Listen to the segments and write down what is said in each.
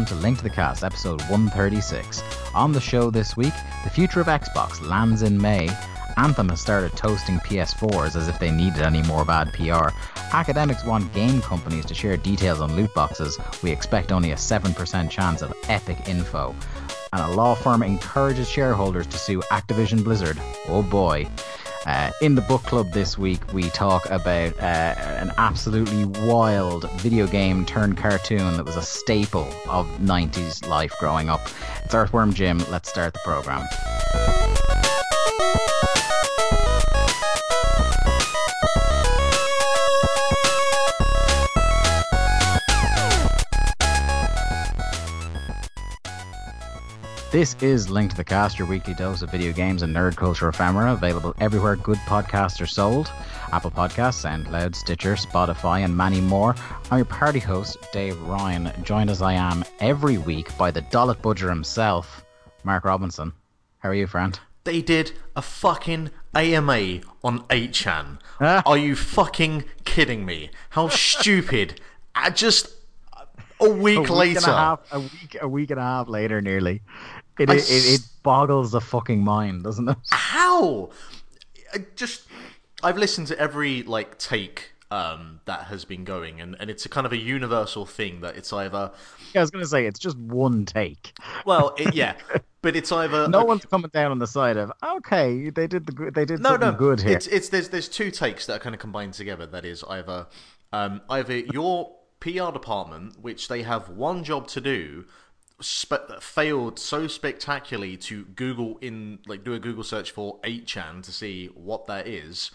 welcome to Link to the Cast, episode 136. On the show this week, the future of Xbox lands in May. Anthem has started toasting PS4s as if they needed any more bad PR. Academics want game companies to share details on loot boxes. We expect only a 7% chance of epic info. And a law firm encourages shareholders to sue Activision Blizzard. Oh boy. Uh, in the book club this week, we talk about uh, an absolutely wild video game turned cartoon that was a staple of 90s life growing up. It's Earthworm Jim. Let's start the program. This is Link to the Cast, your weekly dose of video games and nerd culture ephemera, available everywhere good podcasts are sold Apple Podcasts, SoundCloud, Stitcher, Spotify, and many more. I'm your party host, Dave Ryan, joined as I am every week by the Dollet Budger himself, Mark Robinson. How are you, friend? They did a fucking AMA on 8chan. Ah. Are you fucking kidding me? How stupid. I just a week, a week later. A, half, a week a week and a half later nearly. It, it, it, boggles the fucking mind, doesn't it? How? I just I've listened to every like take um, that has been going, and, and it's a kind of a universal thing that it's either. Yeah, I was going to say it's just one take. Well, it, yeah, but it's either no one's coming down on the side of okay, they did the they did no, something no, good here. It's, it's there's there's two takes that are kind of combined together. That is either um, either your PR department, which they have one job to do, spe- failed so spectacularly to Google in like do a Google search for 8chan to see what that is.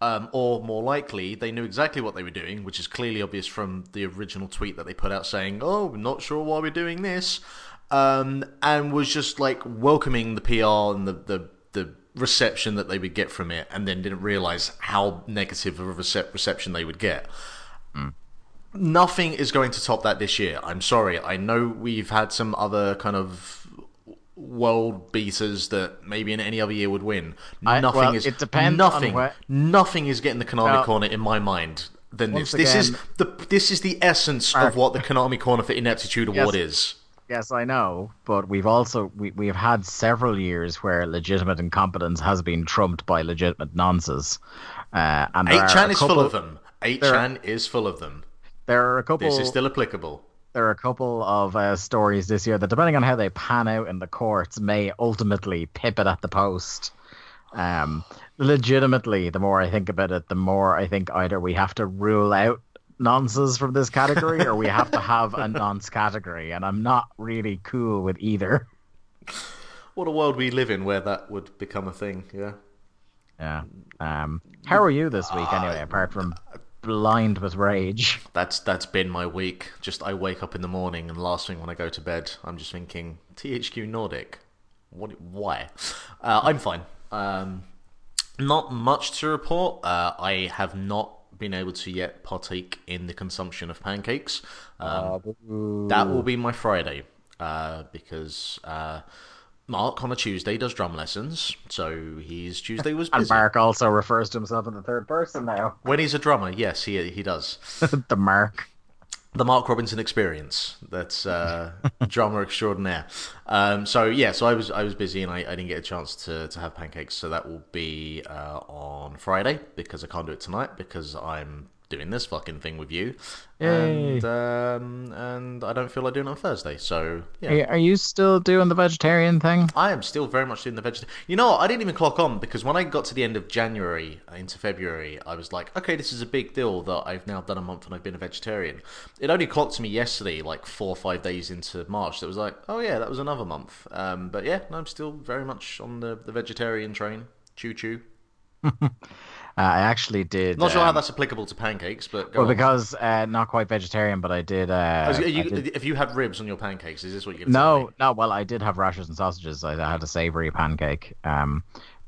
Um, or more likely, they knew exactly what they were doing, which is clearly obvious from the original tweet that they put out saying, "Oh, we're not sure why we're doing this," um, and was just like welcoming the PR and the, the the reception that they would get from it, and then didn't realize how negative of a reception they would get. Mm nothing is going to top that this year. I'm sorry. I know we've had some other kind of world beaters that maybe in any other year would win. I, nothing well, is it depends nothing where... nothing is getting the Konami well, corner in my mind than this. Again, this is the this is the essence of what the Konami corner for ineptitude award yes. is. Yes, I know, but we've also we we've had several years where legitimate incompetence has been trumped by legitimate nonsense. Uh, and 8chan is full of them. 8chan is full of them. There are a couple. This is still applicable. There are a couple of uh, stories this year that, depending on how they pan out in the courts, may ultimately pip it at the post. Um, legitimately, the more I think about it, the more I think either we have to rule out nonsense from this category or we have to have a nonce category, and I'm not really cool with either. What a world we live in where that would become a thing, yeah. Yeah. Um, how are you this week, anyway? Uh, apart from blind with rage. That's that's been my week. Just I wake up in the morning and last thing when I go to bed, I'm just thinking THQ Nordic. What? Why? Uh, I'm fine. Um, not much to report. Uh, I have not been able to yet partake in the consumption of pancakes. Um, uh, that will be my Friday uh, because uh, Mark on a Tuesday does drum lessons, so his Tuesday was busy. and Mark also refers to himself in the third person now. When he's a drummer, yes, he he does. the Mark. The Mark Robinson experience. That's uh, drummer extraordinaire. Um, so yeah, so I was I was busy and I, I didn't get a chance to, to have pancakes. So that will be uh, on Friday because I can't do it tonight because I'm doing this fucking thing with you, Yay. and um, and I don't feel like doing it on Thursday. So yeah. Are you still doing the vegetarian thing? I am still very much doing the vegetarian. You know, I didn't even clock on because when I got to the end of January into February, I was like, okay, this is a big deal that I've now done a month and I've been a vegetarian. It only clocked to me yesterday, like four or five days into March. That was like, oh yeah, that was another month. Um, but yeah, no, I'm still very much on the the vegetarian train. Choo choo. Uh, I actually did. Not sure um, how that's applicable to pancakes, but well, on. because uh, not quite vegetarian, but I did. Uh, you, I did... If you had ribs on your pancakes, is this what you're? No, no. Well, I did have rashers and sausages. I, I had a savory pancake. Um,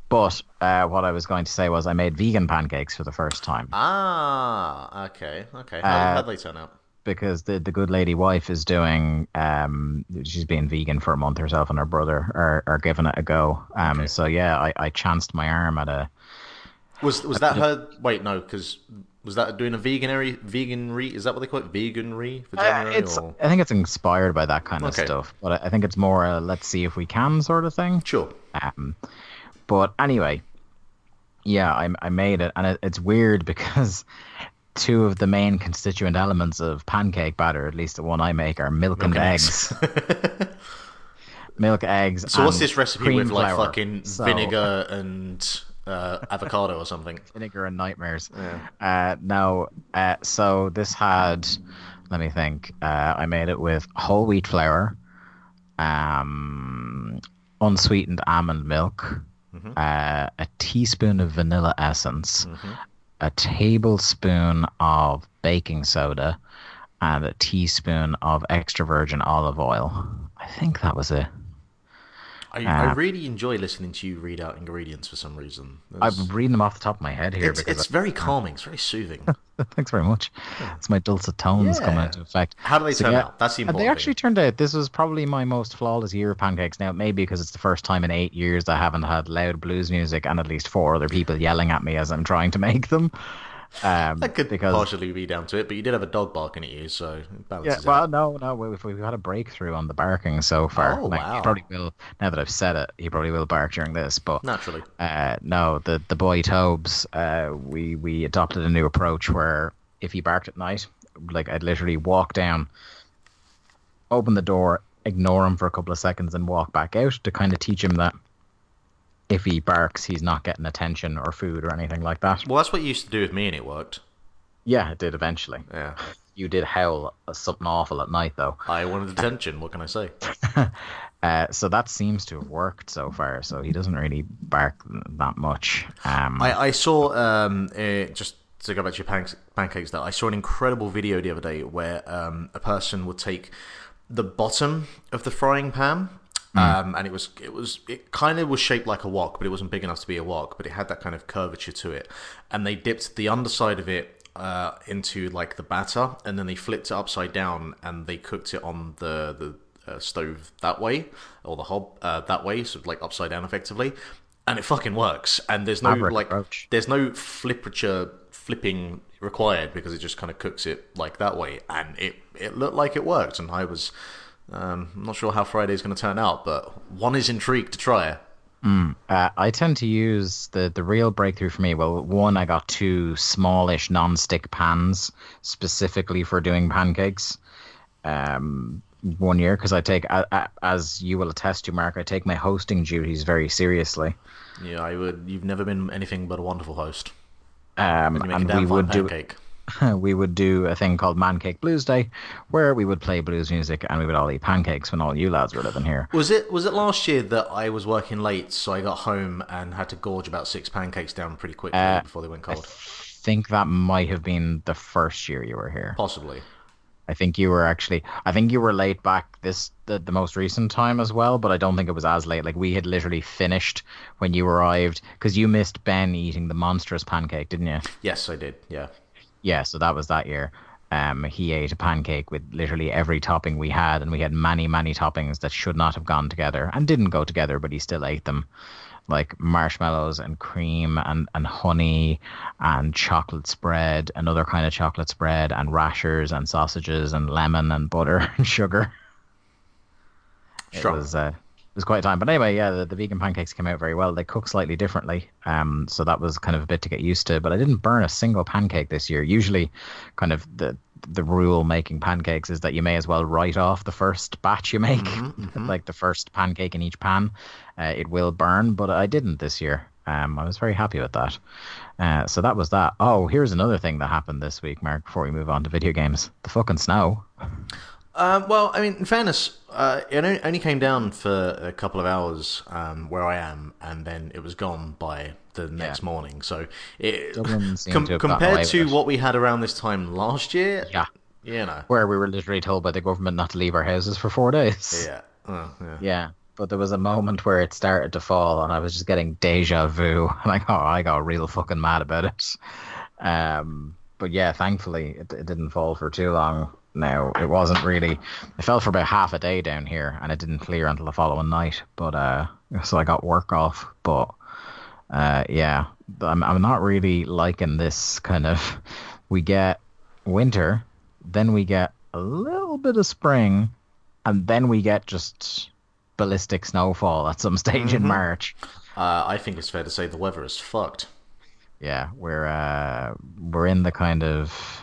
but uh, what I was going to say was I made vegan pancakes for the first time. Ah, okay, okay. How did they turn out? Because the the good lady wife is doing, um, she's been vegan for a month herself, and her brother are, are giving it a go. Um, okay. so yeah, I, I chanced my arm at a was was that her? Wait, no, because Was that doing a veganary veganry? Is that what they call it? Veganry for Uh, it's or? I think it's inspired by that kind of stuff, but I I think it's more a let's see if we can sort of thing. Sure. Um, but anyway, yeah, I, I made it, and it, it's weird because two of the main constituent elements of pancake batter, at least the one I make, are milk, and, and eggs. milk, eggs. So what's this recipe cream with like flour. fucking So- vinegar and uh, avocado or something? vinegar and nightmares. Uh, no, uh, so this had, let me think. Uh, I made it with whole wheat flour, um, unsweetened almond milk, uh, a teaspoon of vanilla essence, a tablespoon of baking soda, and a teaspoon of extra virgin olive oil. I think that was it. I, I Uh, really enjoy listening to you read out ingredients for some reason. I'm reading them off the top of my head here it's, because it's very calming. It's very soothing. Thanks very much. It's my dulcet tones coming Yeah. into effect. How do they So, turn yeah, out? That's the important They actually thing. turned out this was probably my most flawless year of pancakes. Now, maybe because it's the first time in eight years I haven't had loud blues music and at least four other people yelling at me as I'm trying to make them. Um, That could because partially be down to it, but you did have a dog barking at you, so yeah, well, out. no, no, we've, we've had a breakthrough on the barking so far. Oh, like, wow. He probably will. Now that I've said it, he probably will bark during this. But Naturally. uh, no, the the boy Tobes, uh, we we adopted a new approach where if he barked at night, like I'd literally walk down, open the door, ignore him for a couple of seconds, and walk back out to kind of teach him that if he barks, he's not getting attention or food or anything like that. Well, that's what you used to do with me, and it worked. Yeah, it did eventually. Yeah. You did howl uh, something awful at night though. I wanted attention. What can I say? Uh, so that seems to have worked so far. So he doesn't really bark that much. Um, I, I saw um, uh, just to go back to your pancakes, pancakes. Though I saw an incredible video the other day where um, a person would take the bottom of the frying pan. Um, and it was it was it kind of was shaped like a wok, but it wasn't big enough to be a wok. But it had that kind of curvature to it, and they dipped the underside of it uh, into like the batter, and then they flipped it upside down, and they cooked it on the the uh, stove that way, or the hob uh, that way, so like upside down effectively, and it fucking works. And there's no like approach. there's no flipperature flipping required because it just kind of cooks it like that way, and it it looked like it worked, and I was. Um, I'm not sure how Friday's going to turn out, but one is intrigued to try. Uh, I tend to use the the real breakthrough for me. Well, one, I got two smallish non-stick pans specifically for doing pancakes. Um, one year because I take, as you will attest to, Mark, I take my hosting duties very seriously. Yeah, I would. You've never been anything but a wonderful host. Um, You make a and we would do pancake. we would do a thing called Man Cake Blues Day, where we would play blues music and we would all eat pancakes when all you lads were living here. Was it was it last year that I was working late, so I got home and had to gorge about six pancakes down pretty quickly Uh, before they went cold? I think that might have been the first year you were here. Possibly. I think you were actually. I think you were late back this the, the most recent time as well, but I don't think it was as late. Like we had literally finished when you arrived because you missed Ben eating the monstrous pancake, didn't you? Yes, I did. Yeah. Yeah, so that was that year. Um, he ate a pancake with literally every topping we had, and we had many, many toppings that should not have gone together and didn't go together, but he still ate them, like marshmallows and cream and, and honey and chocolate spread, another kind of chocolate spread, and rashers and sausages and lemon and butter and sugar. Strong. It was uh, was quite a time. But anyway, yeah, the, the vegan pancakes came out very well. They cook slightly differently, um, so that was kind of a bit to get used to. But I didn't burn a single pancake this year. Usually, kind of the the rule making pancakes is that you may as well write off the first batch you make, like the first pancake in each pan. Uh, it will burn, but I didn't this year. Um, I was very happy with that. Uh, so that was that. Oh, here's another thing that happened this week, Mark. Before we move on to video games, the fucking snow. Um, well, I mean, in fairness, uh, it only- only came down for a couple of hours um, where I am, and then it was gone by the next Yeah. morning. So, it, com- to have gotten away compared to it. what we had around this time last year, Yeah. you know, Where we were literally told by the government not to leave our houses for four days. yeah, uh, yeah. Yeah, but there was a moment where it started to fall, and I was just getting deja vu, and I got I got real fucking mad about it. Um, but yeah, thankfully it, it didn't fall for too long. Now it wasn't really. It fell for about half a day down here, and it didn't clear until the following night. But uh, so I got work off. But uh, yeah, I'm I'm not really liking this kind of we get winter, then we get a little bit of spring, and then we get just ballistic snowfall at some stage Mm-hmm. in March. Uh, I think it's fair to say the weather is fucked. Yeah, we're uh, we're in the kind of.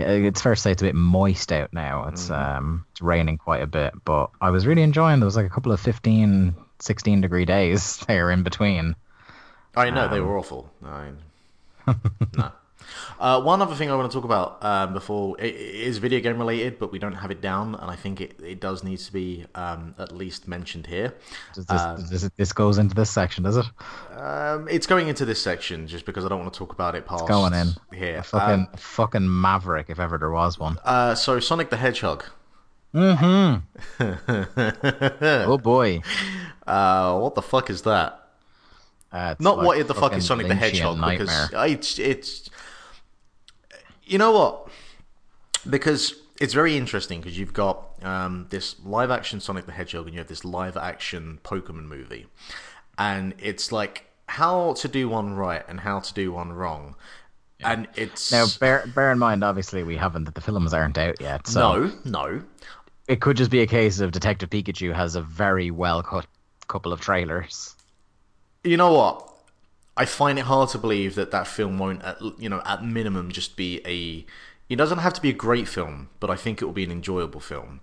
It's fair to say it's a bit moist out now. It's Mm-hmm. um it's raining quite a bit, but I was really enjoying. There was like a couple of 15, 16 degree days there in between. I know they were awful. I, no. Uh, one other thing I want to talk about um, before it, it is video game related, but we don't have it down, and I think it, it does need to be um, at least mentioned here. Does this, does this this goes into this section, does it? Um, it's going into this section just because I don't want to talk about it past Going in. here. A fucking Um, fucking maverick, if ever there was one. uh, so Sonic the Hedgehog. oh boy. Uh, what the fuck is that? Uh, Not like what the fuck is Sonic the Hedgehog nightmare. because it's it's you know what? Because it's very interesting because you've got um, this live action Sonic the Hedgehog and you have this live action Pokemon movie. And it's like how to do one right and how to do one wrong. And it's Now, bear bear in mind, obviously, we haven't that the films aren't out yet, so no no. It could just be a case of Detective Pikachu has a very well cut couple of trailers. you know what I find it hard to believe that that film won't, at, you know, at minimum, just be a. It doesn't have to be a great film, but I think it will be an enjoyable film.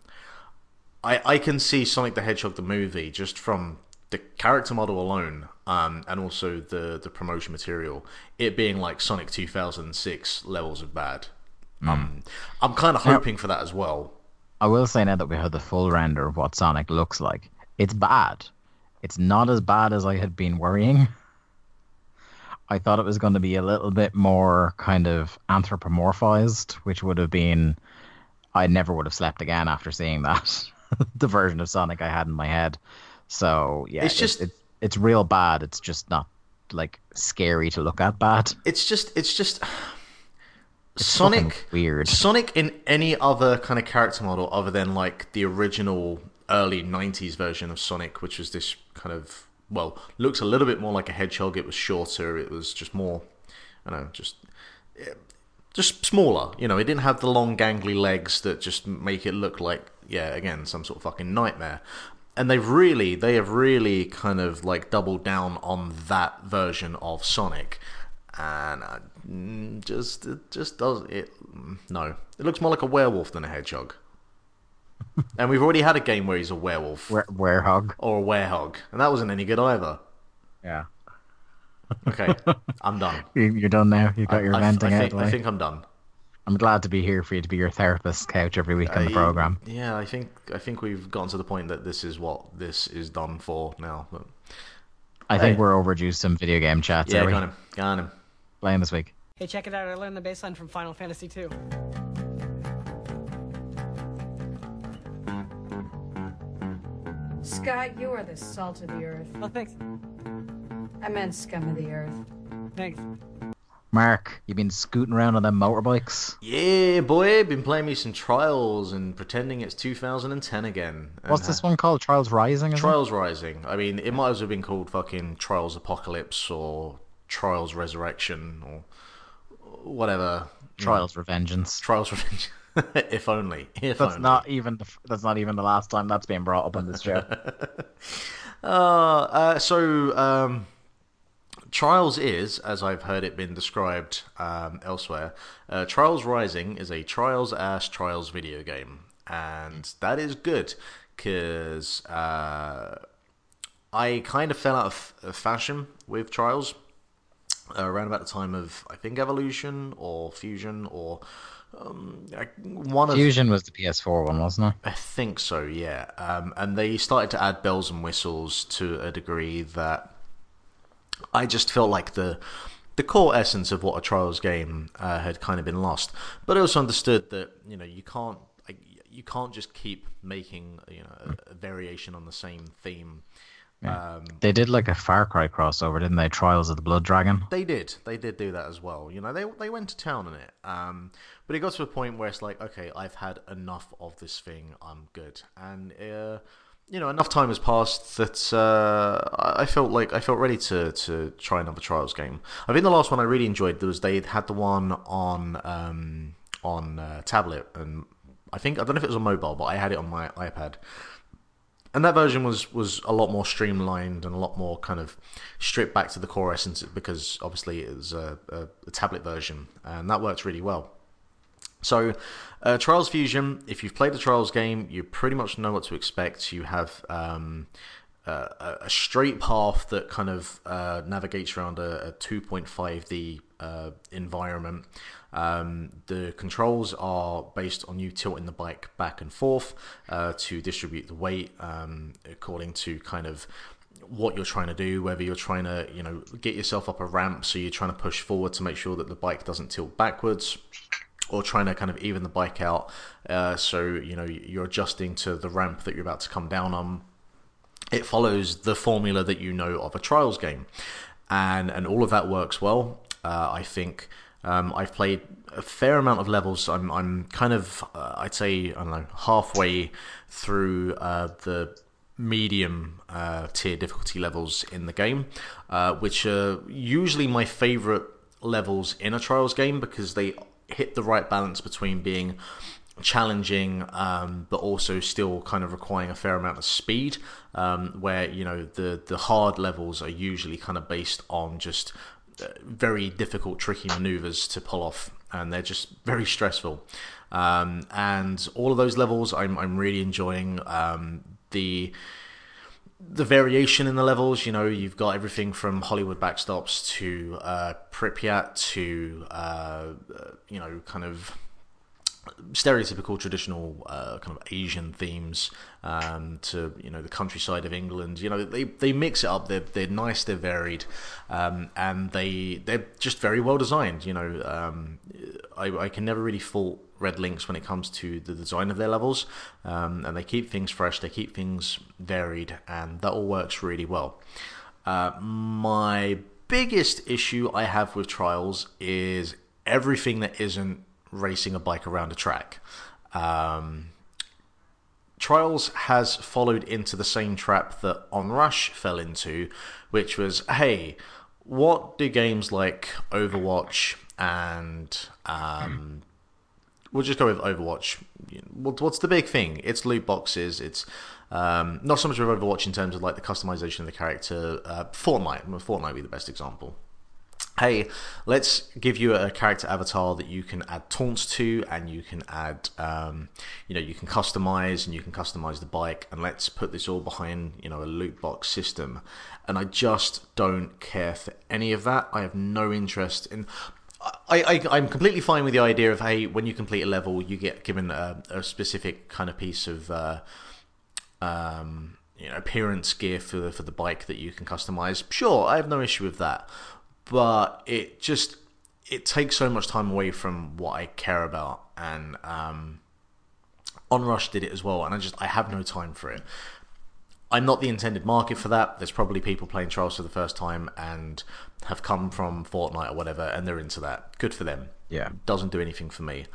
I I can see Sonic the Hedgehog the movie just from the character model alone, um, and also the the promotion material, it being like Sonic 2006 levels of bad. Um, I'm kind of hoping for that as well. I will say now that we have the full render of what Sonic looks like. It's bad. It's not as bad as I had been worrying. I thought it was going to be a little bit more kind of anthropomorphized, which would have been. I never would have slept again after seeing that. the version of Sonic I had in my head. So yeah, It's just- it, it's real bad. It's just not like scary to look at bad. It's just it's just fucking Sonic weird. Sonic in any other kind of character model other than like the original early 90s version of Sonic which was this kind of well looks a little bit more like a hedgehog. It was shorter. It was just more I don't know just just smaller. You know it didn't have the long gangly legs that just make it look like yeah again some sort of fucking nightmare. And they've really they have really kind of like doubled down on that version of Sonic. And uh, mm, just it just does it no. It looks more like a werewolf than a hedgehog and we've already had a game where he's a werewolf Were- Werehog. or a werehog and that wasn't any good either Yeah. okay i'm done You- You're done now. You got your I, venting I out think, of the way. I think i'm done I'm glad to be here for you to be your therapist couch every week on the program. yeah i think i think we've gotten to the point that this is what this is done for now but I think we're overdue some video game chats. yeah are we? got him got him Playing this week. Hey, check it out. I learned the bassline from Final Fantasy II. Scott, you are the salt of the earth. Oh, thanks. I meant scum of the earth. Thanks. Mark, you been scooting around on them motorbikes? yeah boy been playing me some trials and pretending it's 2010 again and What's this one called? Trials Rising? Is it? Trials Rising. I mean, it might as well have been called fucking Trials Apocalypse or Trials Resurrection or whatever. Trials Revengeance. Trials Revenge. if only. If That's only. not even the, that's not even the last time that's being brought up on this show. Uh, uh, so, um, Trials is, as I've heard it been described um, elsewhere, uh, Trials Rising is a Trials ass Trials video game, and that is good because uh, I kind of fell out of, of fashion with Trials uh, around about the time of I think Evolution or Fusion or um, I- one of Fusion was the PS4 one, wasn't it? I think so, yeah. Um, and they started to add bells and whistles to a degree that I just felt like the the core essence of what a Trials game uh, had kind of been lost. But I also understood that you know you can't like, you can't just keep making you know a, a variation on the same theme. Um, They did like a Far Cry crossover, didn't they? Trials of the Blood Dragon. They did. They did do that as well. You know, they they went to town on it. Um, but it got to a point where it's like, okay, I've had enough of this thing. I'm good. And uh, you know, enough time has passed that uh, I felt like I felt ready to, to try another Trials game. I think the last one I really enjoyed was they had the one on um, on uh, tablet, and I think I don't know if it was on mobile, but I had it on my iPad. And that version was, was a lot more streamlined and a lot more kind of stripped back to the core essence because obviously it was a, a, a tablet version, and that worked really well. So, uh, Trials Fusion, if you've played the Trials game, you pretty much know what to expect. You have um, uh, a straight path that kind of uh, navigates around a, a 2.5D uh, environment. Um, the controls are based on you tilting the bike back and forth uh, to distribute the weight um, according to kind of what you're trying to do, whether you're trying to, you know, get yourself up a ramp, so you're trying to push forward to make sure that the bike doesn't tilt backwards, or trying to kind of even the bike out, uh, so you know you're adjusting to the ramp that you're about to come down on. It follows the formula that you know of a trials game, and and all of that works well. Uh, I think um, I've played a fair amount of levels. I'm I'm kind of uh, I'd say I don't know halfway through uh, the medium uh, tier difficulty levels in the game, uh, which are usually my favorite levels in a trials game because they hit the right balance between being challenging um, but also still kind of requiring a fair amount of speed um, where you know the the hard levels are usually kind of based on just very difficult tricky maneuvers to pull off and they're just very stressful. Um, and all of those levels I'm, I'm really enjoying um, the the variation in the levels, you know, you've got everything from Hollywood backstops to uh, Pripyat to, uh, you know, kind of stereotypical traditional uh, kind of Asian themes um, to you know the countryside of England. You know they, they mix it up. They're they're nice. They're varied, um, and they they're just very well designed. You know um, I, I can never really fault RedLynx when it comes to the design of their levels, um, and they keep things fresh. They keep things varied, and that all works really well. Uh, my biggest issue I have with Trials is everything that isn't racing a bike around a track. Um, Trials has followed into the same trap that Onrush fell into, which was hey, what do games like Overwatch and um, we'll just go with Overwatch. What's the big thing? It's loot boxes. It's um, not so much of Overwatch in terms of like the customization of the character. Uh, Fortnite, Fortnite would be the best example hey, let's give you a character avatar that you can add taunts to, and you can add, um, you know, you can customize and you can customize the bike, and let's put this all behind, you know, a loot box system. And I just don't care for any of that. I have no interest in. I, I am completely fine with the idea of hey, when you complete a level, you get given a, a specific kind of piece of. Uh, um, you know, appearance gear for the, for the bike that you can customize. Sure, I have no issue with that but it just it takes so much time away from what I care about, and um, Onrush did it as well, and I just I have no time for it. I'm not the intended market for that. There's probably people playing Trials for the first time and have come from Fortnite or whatever, and they're into that. Good for them. Yeah, doesn't do anything for me.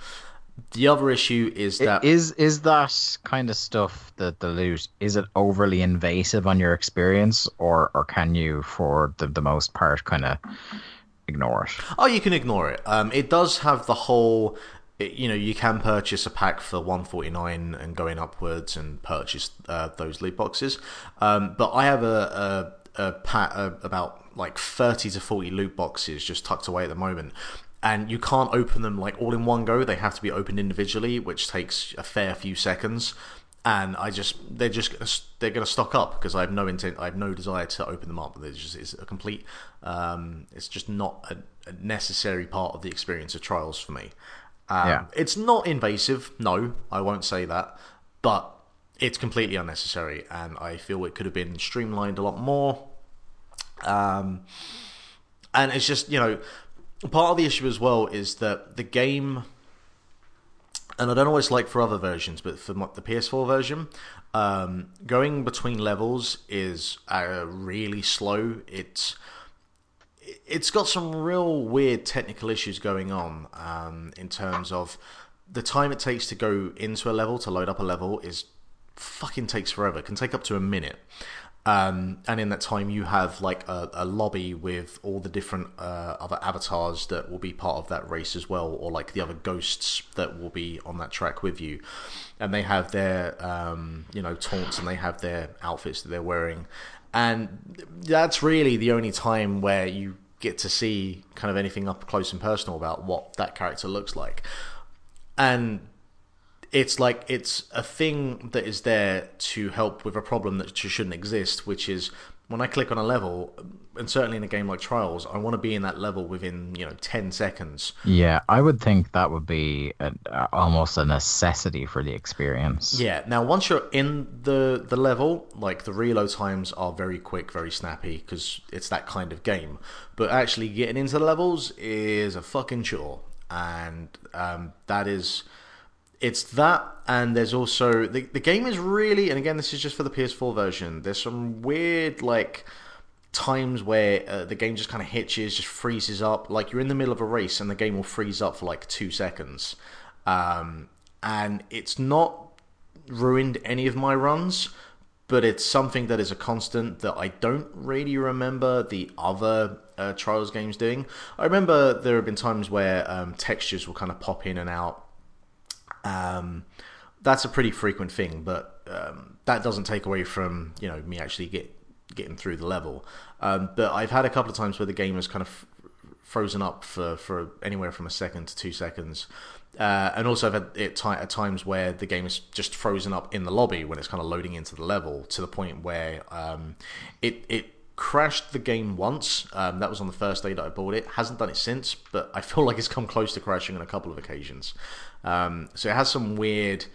The other issue is that is is that kind of stuff that the loot is it overly invasive on your experience, or or can you, for the the most part, kind of ignore it? Oh, you can ignore it. Um, it does have the whole. you know, you can purchase a pack for one forty nine and going upwards and purchase uh, those loot boxes. Um, but I have a a, a pack about like thirty to forty loot boxes just tucked away at the moment and you can't open them like all in one go. They have to be opened individually, which takes a fair few seconds. And I just they're just gonna, they're going to stock up because I have no intent, I have no desire to open them up. It's just it's a complete, um, it's just not a, a, necessary part of the experience of trials for me. Um, yeah. It's not invasive, no, I won't say that, but it's completely unnecessary, and I feel it could have been streamlined a lot more. Um, and it's just you know part of the issue as well is that the game, and I don't know what it's like for other versions, but for the PS4 version, um, going between levels is uh, really slow. It's it's got some real weird technical issues going on um, in terms of the time it takes to go into a level to load up a level is fucking takes forever. It can take up to a minute. Um, and in that time, you have like a, a lobby with all the different uh, other avatars that will be part of that race as well, or like the other ghosts that will be on that track with you. And they have their, um, you know, taunts and they have their outfits that they're wearing. And that's really the only time where you get to see kind of anything up close and personal about what that character looks like. And it's like it's a thing that is there to help with a problem that just shouldn't exist, which is when I click on a level, and certainly in a game like Trials, I want to be in that level within you know ten seconds. Yeah, I would think that would be a, almost a necessity for the experience. Yeah. Now, once you're in the the level, like the reload times are very quick, very snappy because it's that kind of game. But actually getting into the levels is a fucking chore, and um, that is it's that and there's also the, the game is really and again this is just for the ps4 version there's some weird like times where uh, the game just kind of hitches just freezes up like you're in the middle of a race and the game will freeze up for like two seconds um, and it's not ruined any of my runs but it's something that is a constant that I don't really remember the other uh, Trials games doing. I remember there have been times where um, textures will kind of pop in and out um, that's a pretty frequent thing, but um, that doesn't take away from you know me actually get getting through the level. Um, but I've had a couple of times where the game has kind of frozen up for, for anywhere from a second to two seconds. Uh, and also, I've had it t- at times where the game is just frozen up in the lobby when it's kind of loading into the level to the point where um, it it crashed the game once. Um, that was on the first day that I bought it. Hasn't done it since, but I feel like it's come close to crashing on a couple of occasions. Um, so it has some weird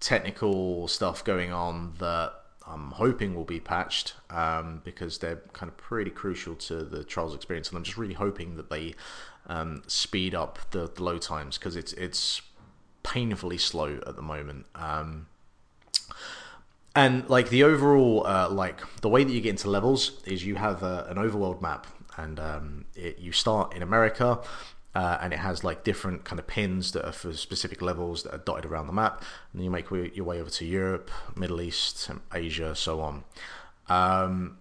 technical stuff going on that I'm hoping will be patched um, because they're kind of pretty crucial to the Trials experience, and I'm just really hoping that they um, speed up the, the load times because it's it's painfully slow at the moment. Um, and like the overall, uh, like the way that you get into levels is you have a, an overworld map, and um, it, you start in America, uh, and it has like different kind of pins that are for specific levels that are dotted around the map. And you make your way over to Europe, Middle East, Asia, so on. Um,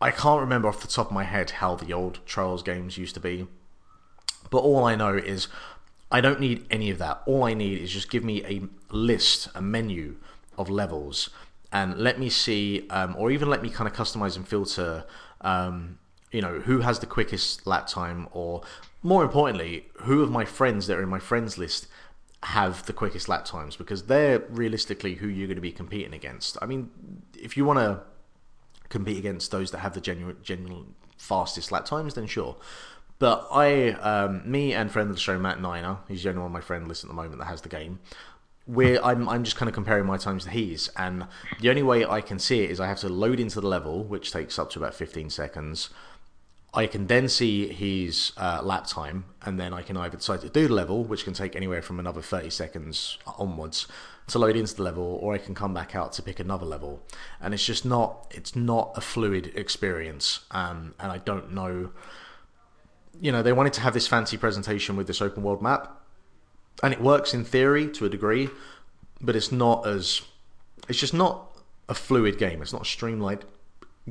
I can't remember off the top of my head how the old Trials games used to be, but all I know is I don't need any of that. All I need is just give me a list, a menu of levels, and let me see, um, or even let me kind of customize and filter. Um, you know who has the quickest lap time or more importantly, who of my friends that are in my friends list have the quickest lap times because they're realistically who you're going to be competing against. I mean, if you want to compete against those that have the genuine, genuine fastest lap times, then sure. But I, um, me and friend of the show Matt Niner, he's the only one on my friend list at the moment that has the game. We're, I'm, I'm just kind of comparing my times to his, and the only way I can see it is I have to load into the level, which takes up to about 15 seconds I can then see his uh, lap time, and then I can either decide to do the level, which can take anywhere from another 30 seconds onwards to load into the level, or I can come back out to pick another level. And it's just not it's not a fluid experience, um, and I don't know. You know, they wanted to have this fancy presentation with this open world map, and it works in theory to a degree, but it's not as it's just not a fluid game. It's not streamlined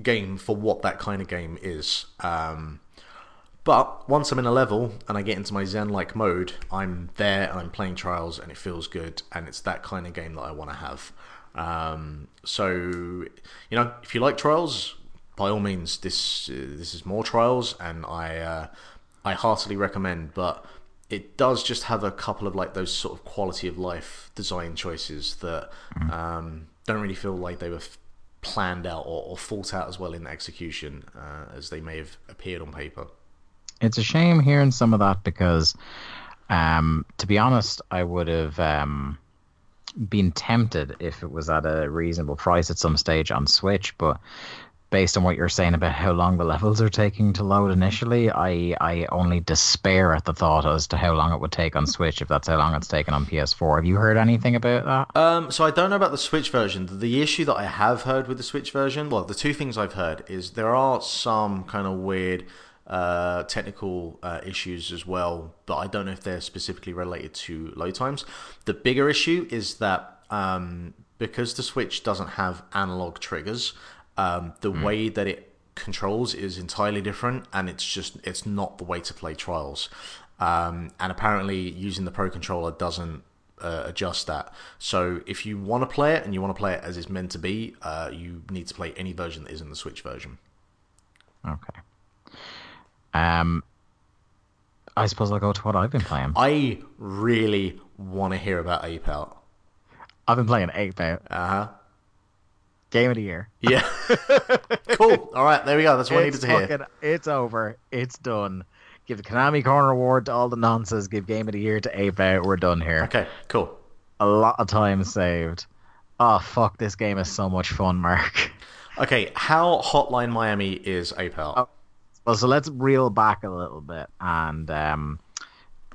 game for what that kind of game is. Um, but once I'm in a level and I get into my Zen like mode, I'm there and I'm playing Trials and it feels good and it's that kind of game that I want to have. Um, so, you know, if you like Trials, by all means, this uh, this is more Trials and I uh, I heartily recommend. But it does just have a couple of like those sort of quality of life design choices that mm-hmm. um, don't really feel like they were planned out or, or thought out as well in execution uh, as they may have appeared on paper. It's a shame hearing some of that because, um, to be honest, I would have um, been tempted if it was at a reasonable price at some stage on Switch, but based on what you're saying about how long the levels are taking to load initially, I I only despair at the thought as to how long it would take on Switch if that's how long it's taken on PS4. Have you heard anything about that? Um, so I don't know about the Switch version. The issue that I have heard with the Switch version, well, the two things I've heard is there are some kind of weird uh, technical uh, issues as well, but I don't know if they're specifically related to load times. The bigger issue is that um, because the Switch doesn't have analog triggers, um, the way that it controls is entirely different, and it's just it's not the way to play Trials. Um, and apparently, using the Pro controller doesn't uh, adjust that. So if you want to play it and you want to play it as it's meant to be, uh, you need to play any version that isn't the Switch version. Okay. Um, I suppose I'll go to what I've been playing. I really want to hear about Ape Out. I've been playing Ape Out. Uh huh. Game of the year. Yeah. cool. All right, there we go. That's what I needed It's to hear. It's over. It's done. Give the Konami Corner Award to all the nonsense. Give Game of the Year to Ape Out. We're done here. Okay, cool. A lot of time saved. Oh fuck! This game is so much fun, Mark. Okay, how Hotline Miami is Ape Out? Oh. Well, so let's reel back a little bit and um,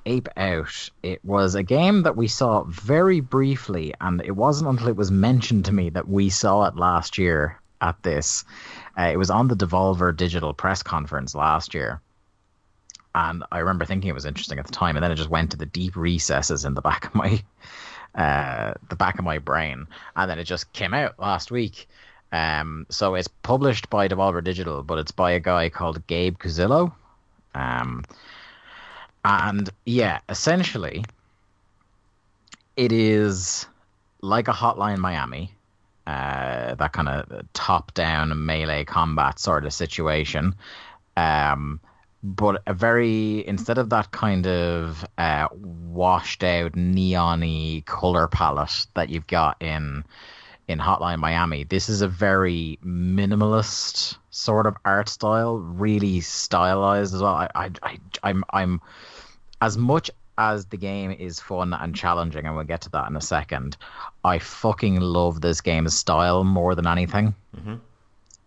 Ape Out. It was a game that we saw very briefly, and it wasn't until it was mentioned to me that we saw it last year at this. Uh, it was on the Devolver Digital press conference last year. And I remember thinking it was interesting at the time, and then it just went to the deep recesses in the back of my uh, the back of my brain, and then it just came out last week. Um, so it's published by Devolver Digital, but it's by a guy called Gabe Cuzzillo. Um, and yeah, essentially, it is like a Hotline Miami, uh, that kind of top-down melee combat sort of situation. Um, but a very instead of that kind of uh, washed out neon-y color palette that you've got in in Hotline Miami, this is a very minimalist sort of art style, really stylized as well. I, I, I I'm I'm as much as the game is fun and challenging, and we'll get to that in a second. I fucking love this game's style more than anything.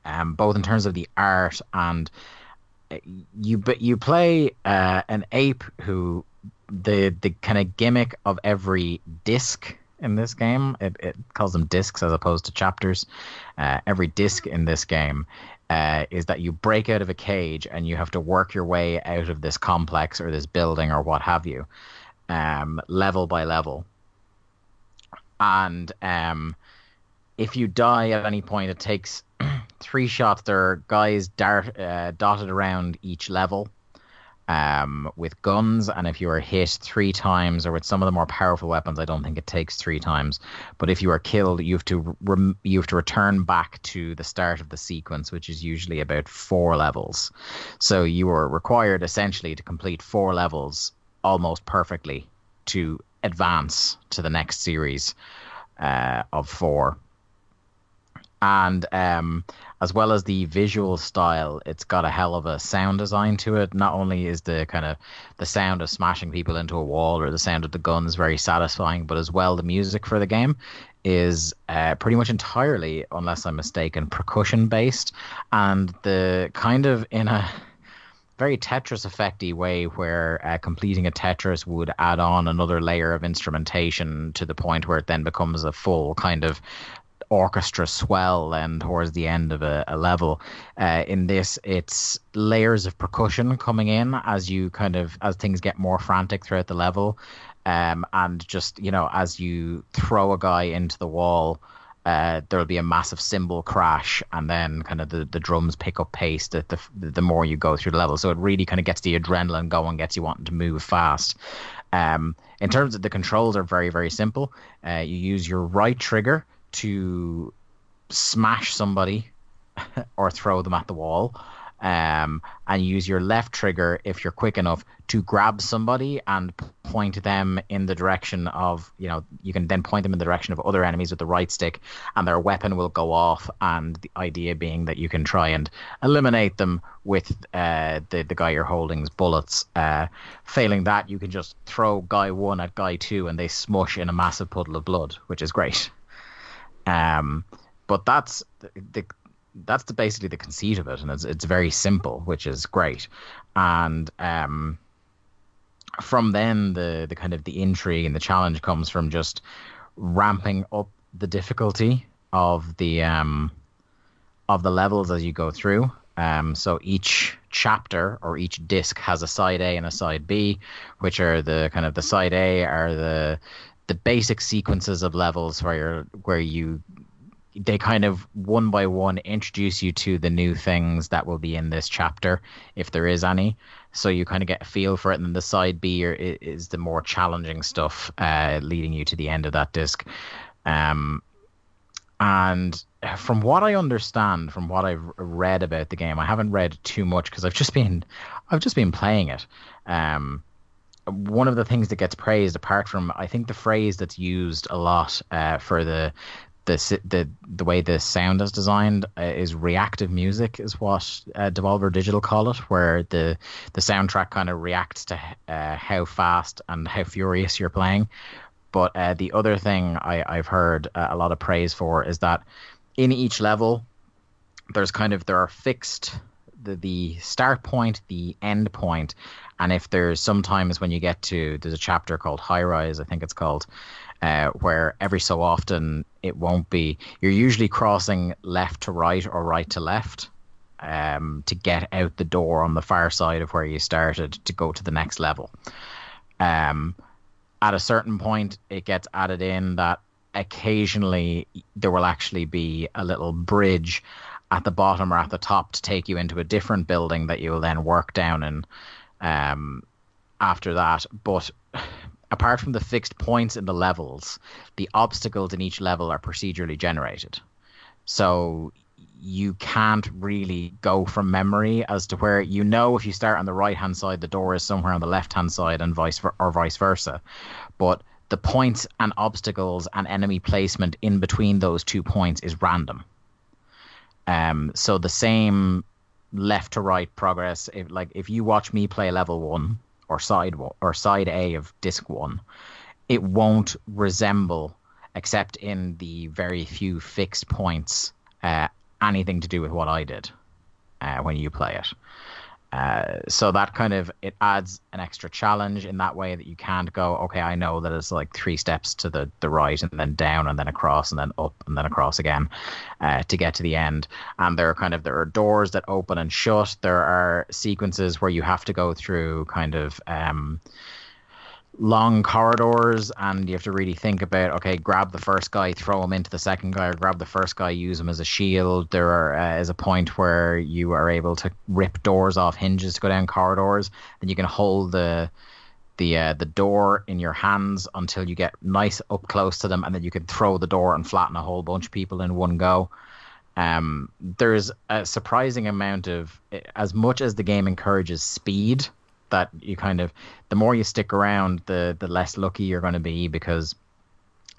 Um, both in terms of the art and uh, you but you play uh, an ape who the the kind of gimmick of every disc in this game it, it calls them discs as opposed to chapters uh, every disc in this game uh, is that you break out of a cage and you have to work your way out of this complex or this building or what have you um, level by level and um, if you die at any point, it takes three shots. There are guys dart, uh, dotted around each level um, with guns, and if you are hit three times, or with some of the more powerful weapons, I don't think it takes three times. But if you are killed, you have to rem- you have to return back to the start of the sequence, which is usually about four levels. So you are required essentially to complete four levels almost perfectly to advance to the next series uh, of four and um, as well as the visual style, it's got a hell of a sound design to it. Not only is the kind of the sound of smashing people into a wall or the sound of the guns very satisfying, but as well the music for the game is uh, pretty much entirely, unless I'm mistaken, percussion based, and the kind of in a very Tetris effecty way where uh, completing a Tetris would add on another layer of instrumentation to the point where it then becomes a full kind of orchestra swell and towards the end of a, a level. Uh, in this, it's layers of percussion coming in as you kind of as things get more frantic throughout the level, um, and just you know as you throw a guy into the wall. Uh, there'll be a massive cymbal crash, and then kind of the, the drums pick up pace the, the the more you go through the level. So it really kind of gets the adrenaline going, gets you wanting to move fast. Um, in terms of the controls, are very very simple. Uh, you use your right trigger to smash somebody or throw them at the wall. Um, and use your left trigger if you're quick enough to grab somebody and point them in the direction of, you know, you can then point them in the direction of other enemies with the right stick, and their weapon will go off. And the idea being that you can try and eliminate them with uh, the the guy you're holding's bullets. Uh, failing that, you can just throw guy one at guy two, and they smush in a massive puddle of blood, which is great. Um, but that's the, the that's the, basically the conceit of it, and it's it's very simple, which is great. And um, from then, the the kind of the intrigue and the challenge comes from just ramping up the difficulty of the um, of the levels as you go through. Um, so each chapter or each disc has a side A and a side B, which are the kind of the side A are the the basic sequences of levels where you're where you they kind of one by one introduce you to the new things that will be in this chapter, if there is any. So you kind of get a feel for it, and then the side B is the more challenging stuff, uh, leading you to the end of that disc. Um, and from what I understand, from what I've read about the game, I haven't read too much because I've just been, I've just been playing it. Um, one of the things that gets praised, apart from I think the phrase that's used a lot uh, for the the the the way the sound is designed uh, is reactive music, is what uh, Devolver Digital call it, where the the soundtrack kind of reacts to uh, how fast and how furious you're playing. But uh, the other thing I, I've heard uh, a lot of praise for is that in each level, there's kind of there are fixed the the start point, the end point, and if there's sometimes when you get to there's a chapter called High Rise, I think it's called, uh, where every so often it won't be. You're usually crossing left to right or right to left um, to get out the door on the far side of where you started to go to the next level. Um, at a certain point, it gets added in that occasionally there will actually be a little bridge at the bottom or at the top to take you into a different building that you will then work down in um, after that. But apart from the fixed points in the levels, the obstacles in each level are procedurally generated. So you can't really go from memory as to where you know if you start on the right hand side, the door is somewhere on the left hand side, and vice or vice versa. But the points and obstacles and enemy placement in between those two points is random. Um, so the same left to right progress. If like if you watch me play level one or side or side A of disc one, it won't resemble, except in the very few fixed points, uh, anything to do with what I did uh, when you play it. Uh, so that kind of it adds an extra challenge in that way that you can't go okay i know that it's like three steps to the, the right and then down and then across and then up and then across again uh, to get to the end. And there are kind of there are doors that open and shut. There are sequences where you have to go through kind of um, long corridors and you have to really think about okay grab the first guy throw him into the second guy or grab the first guy use him as a shield. There are, uh, is a point where you are able to rip doors off hinges to go down corridors and you can hold the the uh, the door in your hands until you get nice up close to them and then you can throw the door and flatten a whole bunch of people in one go. Um, there's a surprising amount of as much as the game encourages speed that you kind of the more you stick around, the the less lucky you're going to be because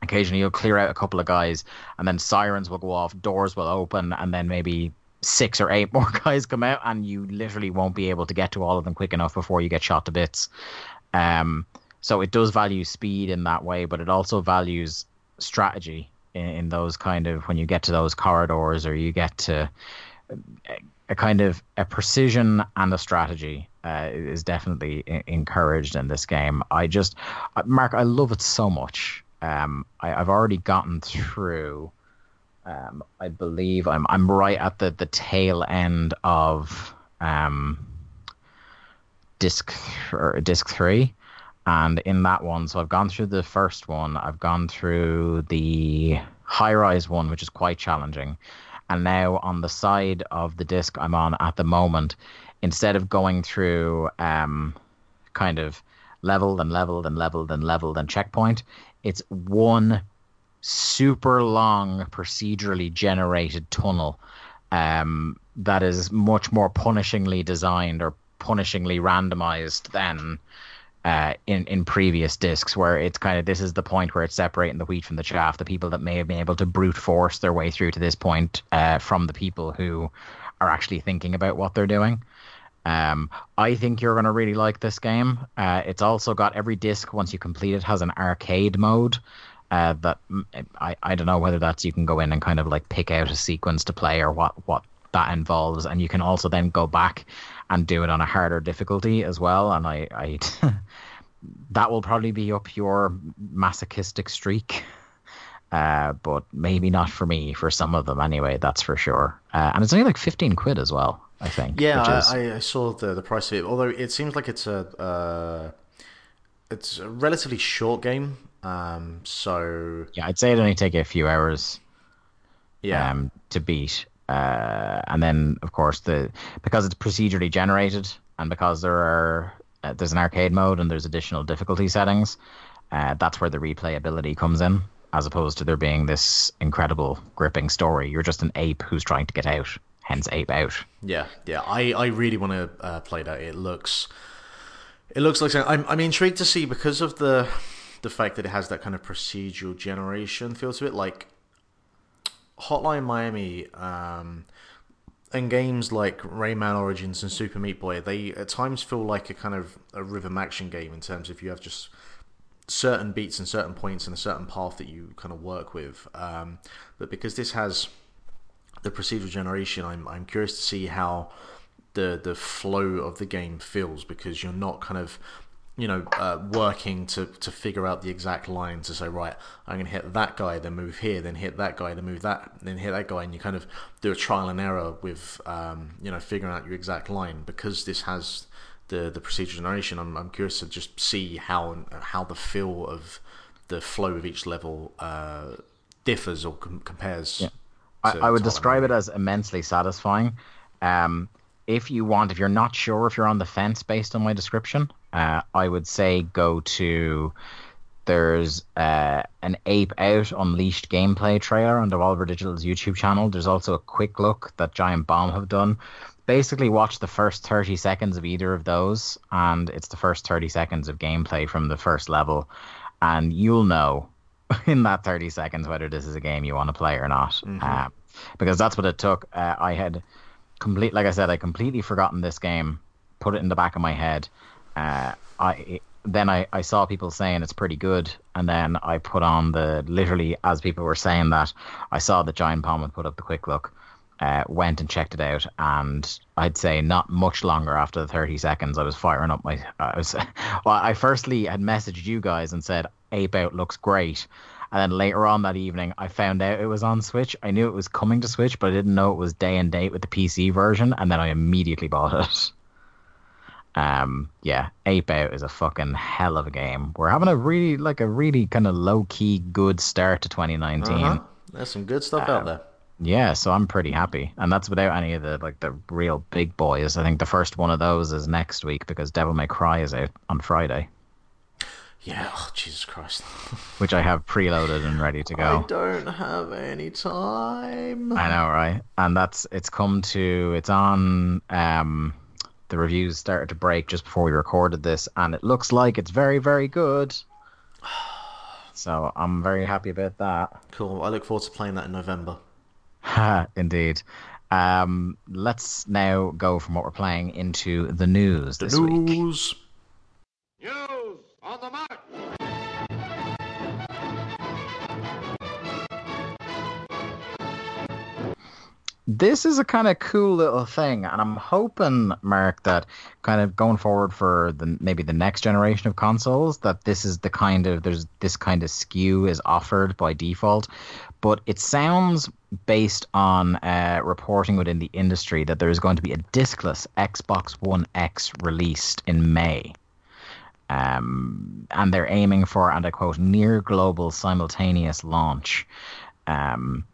occasionally you'll clear out a couple of guys and then sirens will go off, doors will open, and then maybe six or eight more guys come out, and you literally won't be able to get to all of them quick enough before you get shot to bits. Um, so it does value speed in that way, but it also values strategy in, in those kind of when you get to those corridors or you get to a kind of a precision and a strategy uh, is definitely encouraged in this game. I just, Mark, I love it so much. Um, I, have already gotten through. Um, I believe I'm I'm right at the, the tail end of um, disc or disc three, and in that one, so I've gone through the first one. I've gone through the high rise one, which is quite challenging and now on the side of the disc I'm on at the moment, instead of going through um, kind of leveled and leveled and leveled and leveled and checkpoint, it's one super long procedurally generated tunnel um, that is much more punishingly designed or punishingly randomized than uh, in in previous discs, where it's kind of this is the point where it's separating the wheat from the chaff. The people that may have been able to brute force their way through to this point uh, from the people who are actually thinking about what they're doing. Um, I think you're going to really like this game. Uh, it's also got every disc once you complete it has an arcade mode. Uh, that I, I don't know whether that's you can go in and kind of like pick out a sequence to play or what what that involves, and you can also then go back and do it on a harder difficulty as well. And I, I that will probably be up your masochistic streak. Uh, but maybe not for me. For some of them, anyway, that's for sure. Uh, and it's only like fifteen quid as well. I think. Yeah, is... I, I, saw the the price of it. Although it seems like it's a uh, it's a relatively short game. Um, so Yeah, I'd say it only take a few hours yeah, um, to beat. Uh, and then, of course, the because it's procedurally generated, and because there are uh, there's an arcade mode and there's additional difficulty settings, uh, that's where the replayability comes in, as opposed to there being this incredible gripping story. You're just an ape who's trying to get out, hence ape out. yeah, yeah. I, I really want to uh, play that. It looks it looks like I'm I'm intrigued to see because of the the fact that it has that kind of procedural generation feel to it, like Hotline Miami. Um, and games like Rayman Origins and Super Meat Boy, they at times feel like a kind of a rhythm action game in terms of you have just certain beats and certain points and a certain path that you kind of work with. Um, but because this has the procedural generation, I'm I'm curious to see how the the flow of the game feels because you're not kind of you know uh, working to to figure out the exact line to say right I'm going to hit that guy then move here then hit that guy then move that then hit that guy and you kind of do a trial and error with um, you know figuring out your exact line. Because this has the the procedural generation I'm, I'm curious to just see how how the feel of the flow of each level uh, differs or com- compares I, I would describe it as immensely satisfying. Um, if you want, if you're not sure, if you're on the fence based on my description, uh, I would say go to. There's uh, an Ape Out Unleashed gameplay trailer on Devolver Digital's YouTube channel. There's also a quick look that Giant Bomb have done. Basically, watch the first 30 seconds of either of those, and it's the first 30 seconds of gameplay from the first level, and you'll know in that 30 seconds whether this is a game you want to play or not. Um, because that's what it took. Uh, I had complete, like I said, I completely forgotten this game, put it in the back of my head. Uh, I then I, I saw people saying it's pretty good, and then I put on the literally as people were saying that, I saw that Giant Bomb had put up the quick look. Uh, went and checked it out, and I'd say not much longer after the 30 seconds, I was firing up my. I was, well, I firstly had messaged you guys and said Ape Out looks great, and then later on that evening, I found out it was on Switch. I knew it was coming to Switch, but I didn't know it was day and date with the PC version, and then I immediately bought it. Um, yeah, Ape Out is a fucking hell of a game. We're having a really, like, a really kind of low key good start to 2019. Uh-huh. There's some good stuff out there. Yeah, so I'm pretty happy, and that's without any of the like the real big boys. I think the first one of those is next week because Devil May Cry is out on Friday, Yeah, oh, Jesus Christ. which I have preloaded and ready to go. I don't have any time. I know, right? And that's it's come to it's on. Um, the reviews started to break just before we recorded this, and it looks like it's very, very good. So I'm very happy about that. Cool. I look forward to playing that in November. Indeed. Um, let's now go from what we're playing into the news this week. News. On the this is a kind of cool little thing, and I'm hoping, Mark, that kind of going forward for the maybe the next generation of consoles, that this is the kind of there's this kind of SKU is offered by default. But it sounds based on uh, reporting within the industry that there is going to be a discless Xbox One X released in May. Um, and they're aiming for, and I quote, near global simultaneous launch. Um,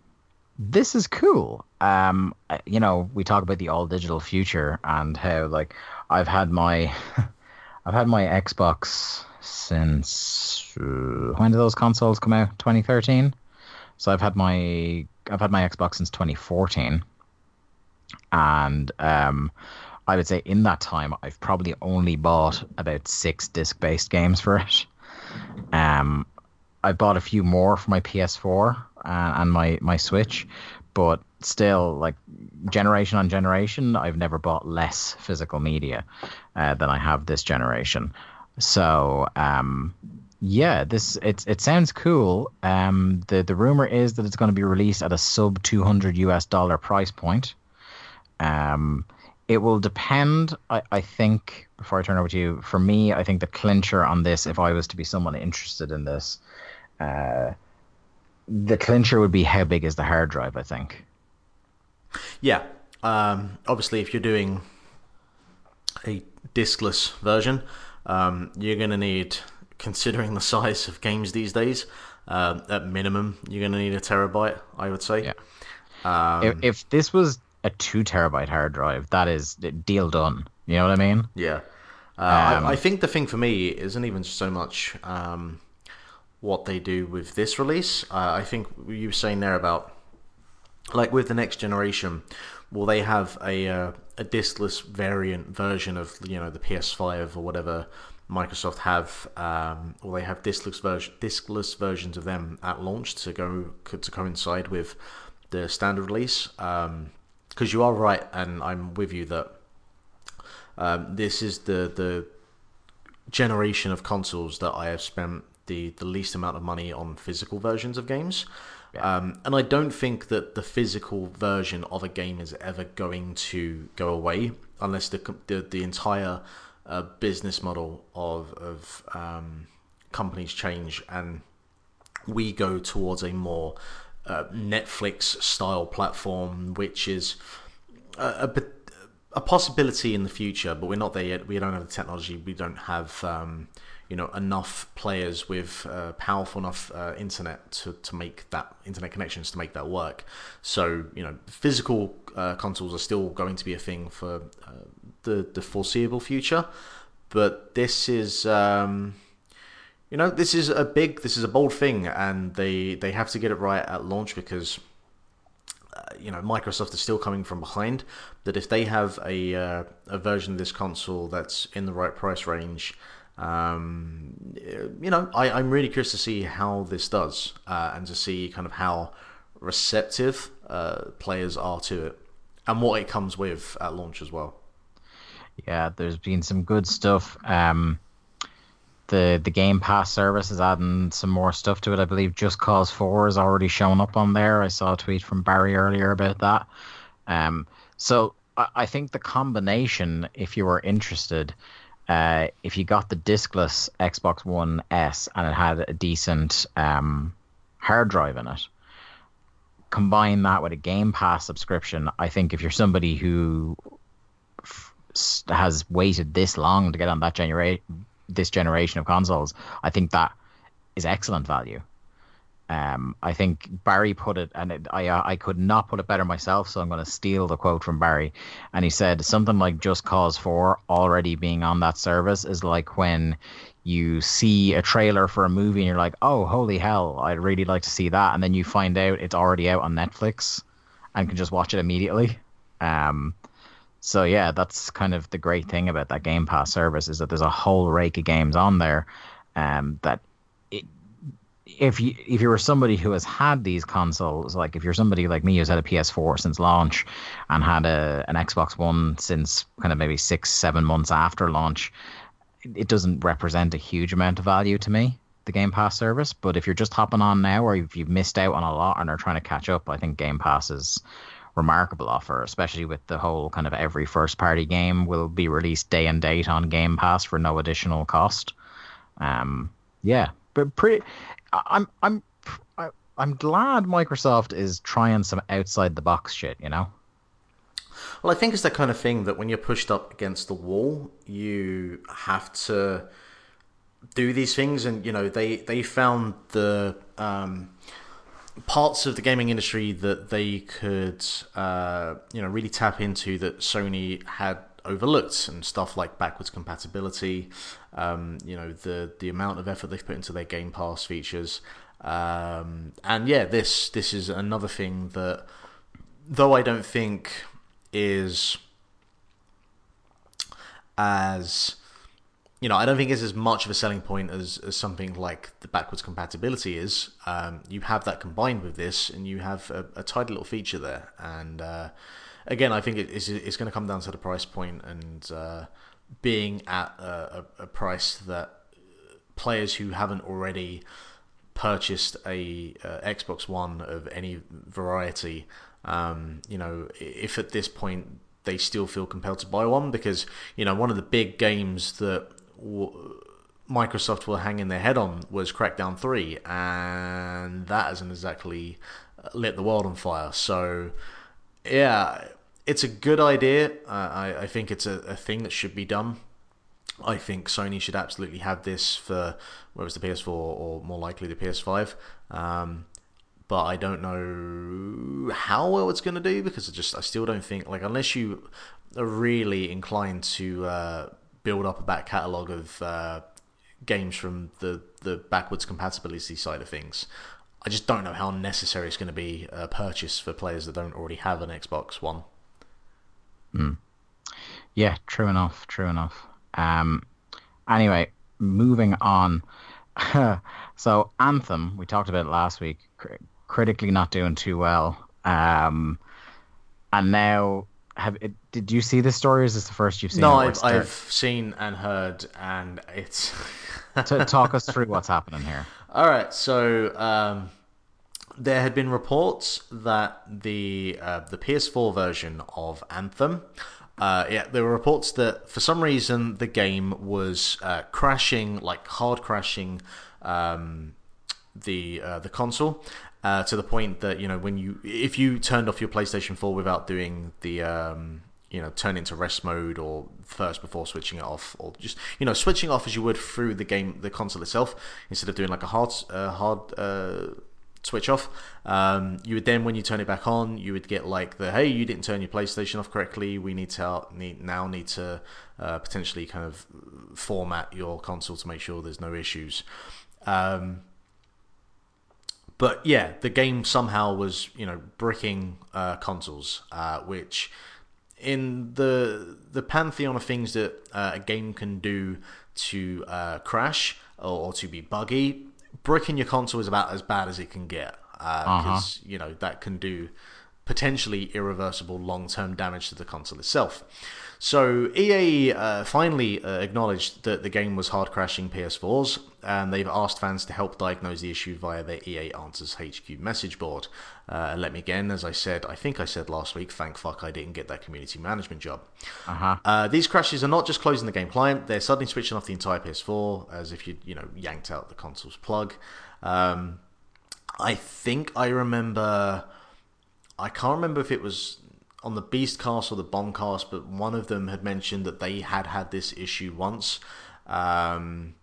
this is cool. Um, you know, we talk about the all digital future and how like I've had my I've had my Xbox since uh, when did those consoles come out? 2013. So I've had my I've had my Xbox since 2014, and um, I would say in that time I've probably only bought about six disc based games for it. Um, I bought a few more for my PS4 uh, and my my Switch, but still, like generation on generation, I've never bought less physical media uh, than I have this generation. So, um, yeah, this it's it sounds cool. Um, the the rumor is that it's going to be released at a sub two hundred US dollar price point. Um, it will depend. I, I think before I turn over to you, for me, I think the clincher on this, if I was to be someone interested in this, uh, the clincher would be how big is the hard drive. I think. Yeah. Um, obviously, if you're doing a diskless version, um, you're going to need considering the size of games these days. Um, at minimum, you're going to need a terabyte, I would say. Yeah. Um, if, if this was a two terabyte hard drive, that is deal done. You know what I mean? Yeah. Uh, Um, I, I think the thing for me isn't even so much um, what they do with this release. Uh, I think you were saying there about, like with the next generation, will they have a uh, a diskless variant version of you know the PS5 or whatever Microsoft have? Um, will they have diskless version diskless versions of them at launch to go to coincide with the standard release? Because you are right, and I'm with you that um, this is the the generation of consoles that I have spent the, the least amount of money on physical versions of games. Um, and I don't think that the physical version of a game is ever going to go away unless the the, the entire uh, business model of of um, companies change and we go towards a more uh, Netflix style platform, which is a, a a possibility in the future, but we're not there yet. We don't have the technology. We don't have um, you know enough players with uh, powerful enough uh, internet to, to make that internet connections to make that work. So you know physical uh, consoles are still going to be a thing for uh, the the foreseeable future, but this is. Um, you know, this is a big, this is a bold thing, and they they have to get it right at launch because uh, you know Microsoft is still coming from behind. That if they have a uh, a version of this console that's in the right price range, um, you know, I, I'm really curious to see how this does uh, and to see kind of how receptive uh, players are to it and what it comes with at launch as well. Yeah, there's been some good stuff. Um, the the Game Pass service is adding some more stuff to it. I believe Just Cause Four is already shown up on there. I saw a tweet from Barry earlier about that. Um, so I, I think the combination, if you were interested, uh, if you got the discless Xbox One S and it had a decent um, hard drive in it, combine that with a Game Pass subscription, I think if you're somebody who has waited this long to get on that genera- this generation of consoles, I think that is excellent value. Um, I think Barry put it, and it, I uh, I could not put it better myself, so I'm going to steal the quote from Barry. And he said something like "Just Cause 4 already being on that service is like when you see a trailer for a movie and you're like, oh, holy hell, I'd really like to see that, and then you find out it's already out on Netflix and can just watch it immediately. Um, so yeah, that's kind of the great thing about that Game Pass service is that there's a whole rake of games on there, um, that it, if you if you were somebody who has had these consoles, like if you're somebody like me who's had a PS4 since launch and had a an Xbox One since kind of maybe six seven months after launch, it doesn't represent a huge amount of value to me. The Game Pass service, but if you're just hopping on now, or if you've missed out on a lot and are trying to catch up, I think Game Pass is remarkable offer, especially with the whole kind of every first party game will be released day and date on Game Pass for no additional cost. Um, yeah, but pretty. I'm I'm I'm glad Microsoft is trying some outside the box shit. You know. Well, I think it's that kind of thing that when you're pushed up against the wall, you have to do these things, and you know they they found the um, parts of the gaming industry that they could uh, you know really tap into that Sony had overlooked, and stuff like backwards compatibility, um, you know the the amount of effort they've put into their Game Pass features, um, and yeah, this this is another thing that though I don't think is as you know, I don't think it's as much of a selling point as, as something like the backwards compatibility is. Um, you have that combined with this, and you have a, a tidy little feature there. And uh, again, I think it, it's, it's going to come down to the price point and uh, being at a, a, a price that players who haven't already purchased a uh, Xbox One of any variety, um, you know, if at this point they still feel compelled to buy one, because you know one of the big games that w- Microsoft were hanging their head on was Crackdown Three, and that hasn't exactly lit the world on fire. So, yeah, it's a good idea. Uh, I, I think it's a, a thing that should be done. I think Sony should absolutely have this for whether it's the PS4 or more likely the PS5. Um, but I don't know how well it's going to do because I just I still don't think like unless you are really inclined to uh, build up a back catalog of uh, games from the the backwards compatibility side of things. I just don't know how necessary it's going to be a purchase for players that don't already have an Xbox One. Yeah, true enough. True enough. Um, anyway, moving on. so Anthem, we talked about last week. Cr- critically not doing too well. Um, and now, have it, did you see this story? Or is this the first you've seen? No, I've. I've seen and heard, and it's. T- talk us through what's happening here. All right, so um, there had been reports that the uh, the PS4 version of Anthem, uh, yeah, there were reports that for some reason the game was uh, crashing, like hard crashing, um, the uh, the console. Uh, to the point that you know when you if you turned off your PlayStation 4 without doing the um, you know turn into rest mode or first before switching it off or just you know switching off as you would through the game the console itself instead of doing like a hard uh, hard uh, switch off um, you would then when you turn it back on you would get like the hey you didn't turn your PlayStation off correctly. We need to need now need to uh, potentially kind of format your console to make sure there's no issues. Um, but yeah, the game somehow was you know bricking uh, consoles, uh, which in the the pantheon of things that uh, a game can do to uh, crash or, or to be buggy, bricking your console is about as bad as it can get because you know that can do potentially irreversible long term damage to the console itself. So EA uh, finally uh, acknowledged that the game was hard crashing PS4s, and they've asked fans to help diagnose the issue via their EA Answers HQ message board. Uh, and let me again, as I said, I think I said last week, thank fuck I didn't get that community management job. Uh-huh. Uh, these crashes are not just closing the game client; they're suddenly switching off the entire PS4, as if you you know yanked out the console's plug. Um, I think I remember. I can't remember if it was on the Beastcast or the Bombcast, but one of them had mentioned that they had had this issue once. Um,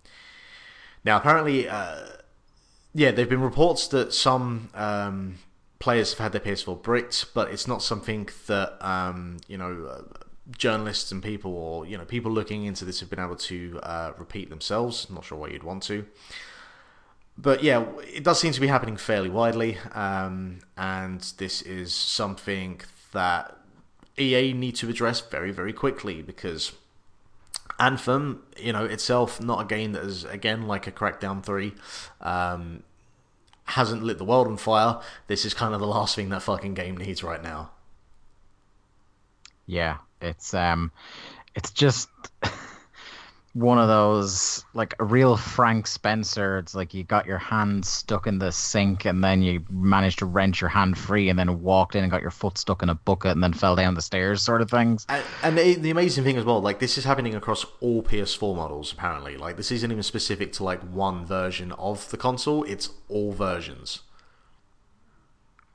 now, apparently, uh, yeah, there have been reports that some um, players have had their PS4 bricked, but it's not something that um, you know. Uh, journalists and people or you know people looking into this have been able to uh, repeat themselves not sure why you'd want to but yeah, it does seem to be happening fairly widely, um, and this is something that EA need to address very, very quickly because Anthem, you know, itself not a game that is again like a Crackdown three, um, hasn't lit the world on fire. This is kind of the last thing that fucking game needs right now. Yeah, it's um, it's just one of those like a real Frank Spencer. It's like you got your hand stuck in the sink and then you managed to wrench your hand free and then walked in and got your foot stuck in a bucket and then fell down the stairs, sort of things. And, and the, the amazing thing as well, like this is happening across all PS4 models. Apparently, like this isn't even specific to like one version of the console. It's all versions.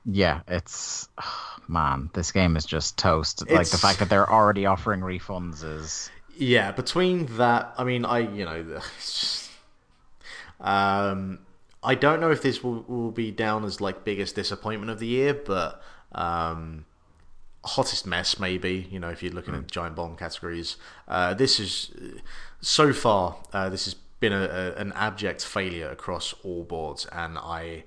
Yeah, it's man, this game is just toast. Like the fact that they're already offering refunds is Yeah, between that, I mean, I you know, just, um, I don't know if this will, will be down as like biggest disappointment of the year, but um, hottest mess maybe. You know, if you're looking at giant bomb categories, uh, this is so far uh, this has been a, a, an abject failure across all boards, and I.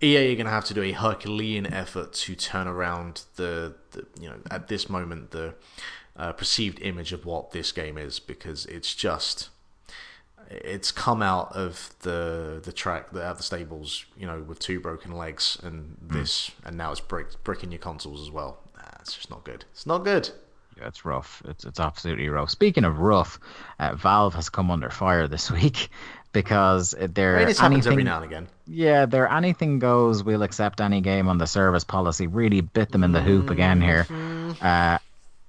EA are going to have to do a Herculean effort to turn around the, the you know, at this moment, the uh, perceived image of what this game is because it's just it's come out of the the track out of the stables you know with two broken legs and this and now it's brick, bricking your consoles as well nah, it's just not good it's not good yeah, it's rough. It's it's absolutely rough. Speaking of rough, uh, Valve has come under fire this week because they're I mean, this anything, every now and again Yeah, their anything goes. We'll accept any game on the service policy. Really bit them in the hoop again here, Mm-hmm. uh,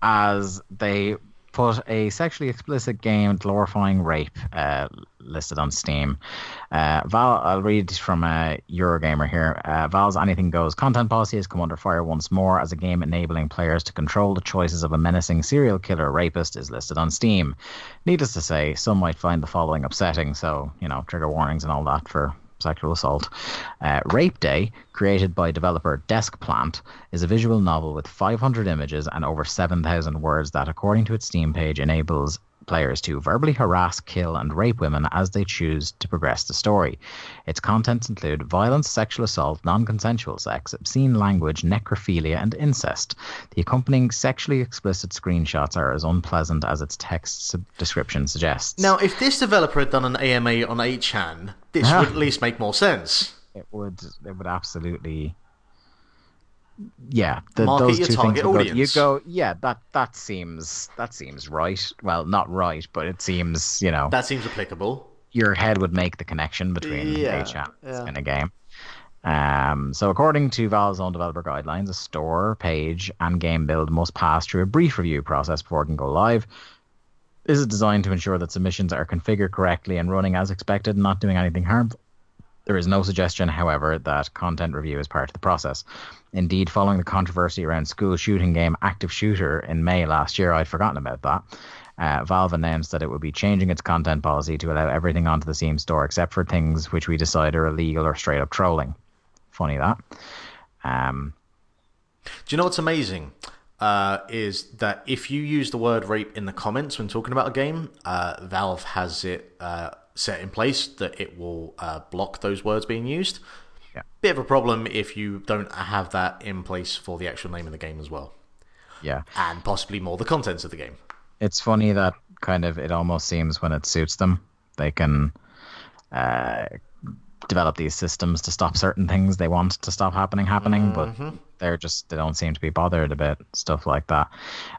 as they put a sexually explicit game glorifying rape uh, listed on Steam. Uh, Val, I'll read from uh, Eurogamer here. Uh, Valve's Anything Goes content policy has come under fire once more as a game enabling players to control the choices of a menacing serial killer rapist is listed on Steam. Needless to say, some might find the following upsetting, so, you know, trigger warnings and all that for sexual assault. Uh, Rape Day, created by developer Deskplant, is a visual novel with 500 images and over 7,000 words that, according to its Steam page, enables players to verbally harass, kill, and rape women as they choose to progress the story. Its contents include violence, sexual assault, non consensual sex, obscene language, necrophilia, and incest. The accompanying sexually explicit screenshots are as unpleasant as its text sub- description suggests. Now, if this developer had done an AMA on 8chan, this Ah. would at least make more sense. it would it would absolutely yeah the, those two things go, you go yeah that that seems that seems right well not right but it seems you know That seems applicable. your head would make the connection between Yeah, HM yeah. and a game um, so according to Valve's own developer guidelines, a store, page, and game build must pass through a brief review process before it can go live. This is designed to ensure that submissions are configured correctly and running as expected and not doing anything harmful. There is no suggestion, however, that content review is part of the process. Indeed, following the controversy around school shooting game Active Shooter in May last year, I'd forgotten about that. Uh, Valve announced that it would be changing its content policy to allow everything onto the Steam store except for things which we decide are illegal or straight up trolling. Funny that. Um, Do you know what's amazing? Uh, is that if you use the word rape in the comments when talking about a game, uh, Valve has it uh, set in place that it will uh, block those words being used. Yeah. Bit of a problem if you don't have that in place for the actual name of the game as well, yeah. and possibly more the contents of the game. it's funny that kind of it almost seems when it suits them they can uh, develop these systems to stop certain things they want to stop happening happening but they're just they don't seem to be bothered about stuff like that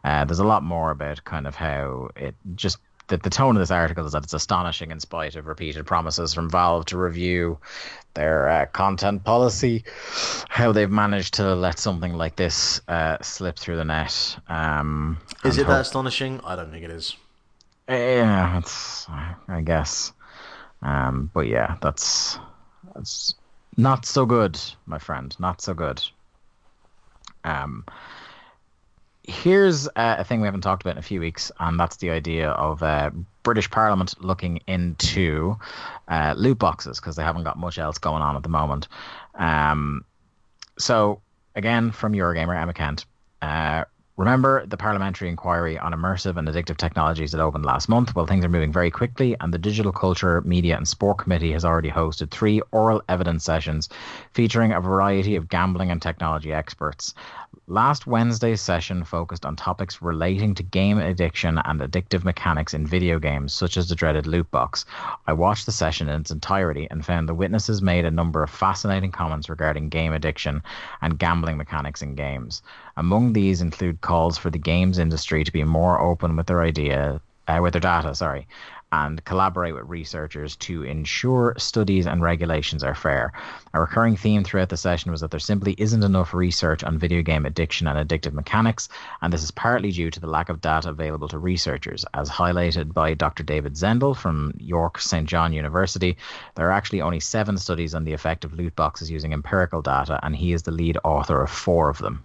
uh, there's a lot more about kind of how it just the, the tone of this article is that it's astonishing in spite of repeated promises from Valve to review their uh, content policy, how they've managed to let something like this uh, slip through the net. Um, Is it hope- that astonishing? I don't think it is. yeah, it's I guess. Um, but yeah, that's that's not so good, my friend. Not so good. Um, here's uh, a thing we haven't talked about in a few weeks, and that's the idea of uh, British Parliament looking into uh, loot boxes because they haven't got much else going on at the moment. Um, so again, from Eurogamer, Emma Kent. Uh, remember the parliamentary inquiry on immersive and addictive technologies that opened last month? Well, things are moving very quickly, and the Digital Culture, Media and Sport Committee has already hosted three oral evidence sessions featuring a variety of gambling and technology experts. Last Wednesday's session focused on topics relating to game addiction and addictive mechanics in video games, such as the dreaded loot box. I watched the session in its entirety and found the witnesses made a number of fascinating comments regarding game addiction and gambling mechanics in games. Among these include calls for the games industry to be more open with their idea, uh, with their data, sorry, and collaborate with researchers to ensure studies and regulations are fair. A recurring theme throughout the session was that there simply isn't enough research on video game addiction and addictive mechanics, and this is partly due to the lack of data available to researchers. As highlighted by Dr. David Zendle from York St. John University, there are actually only seven studies on the effect of loot boxes using empirical data, and he is the lead author of four of them.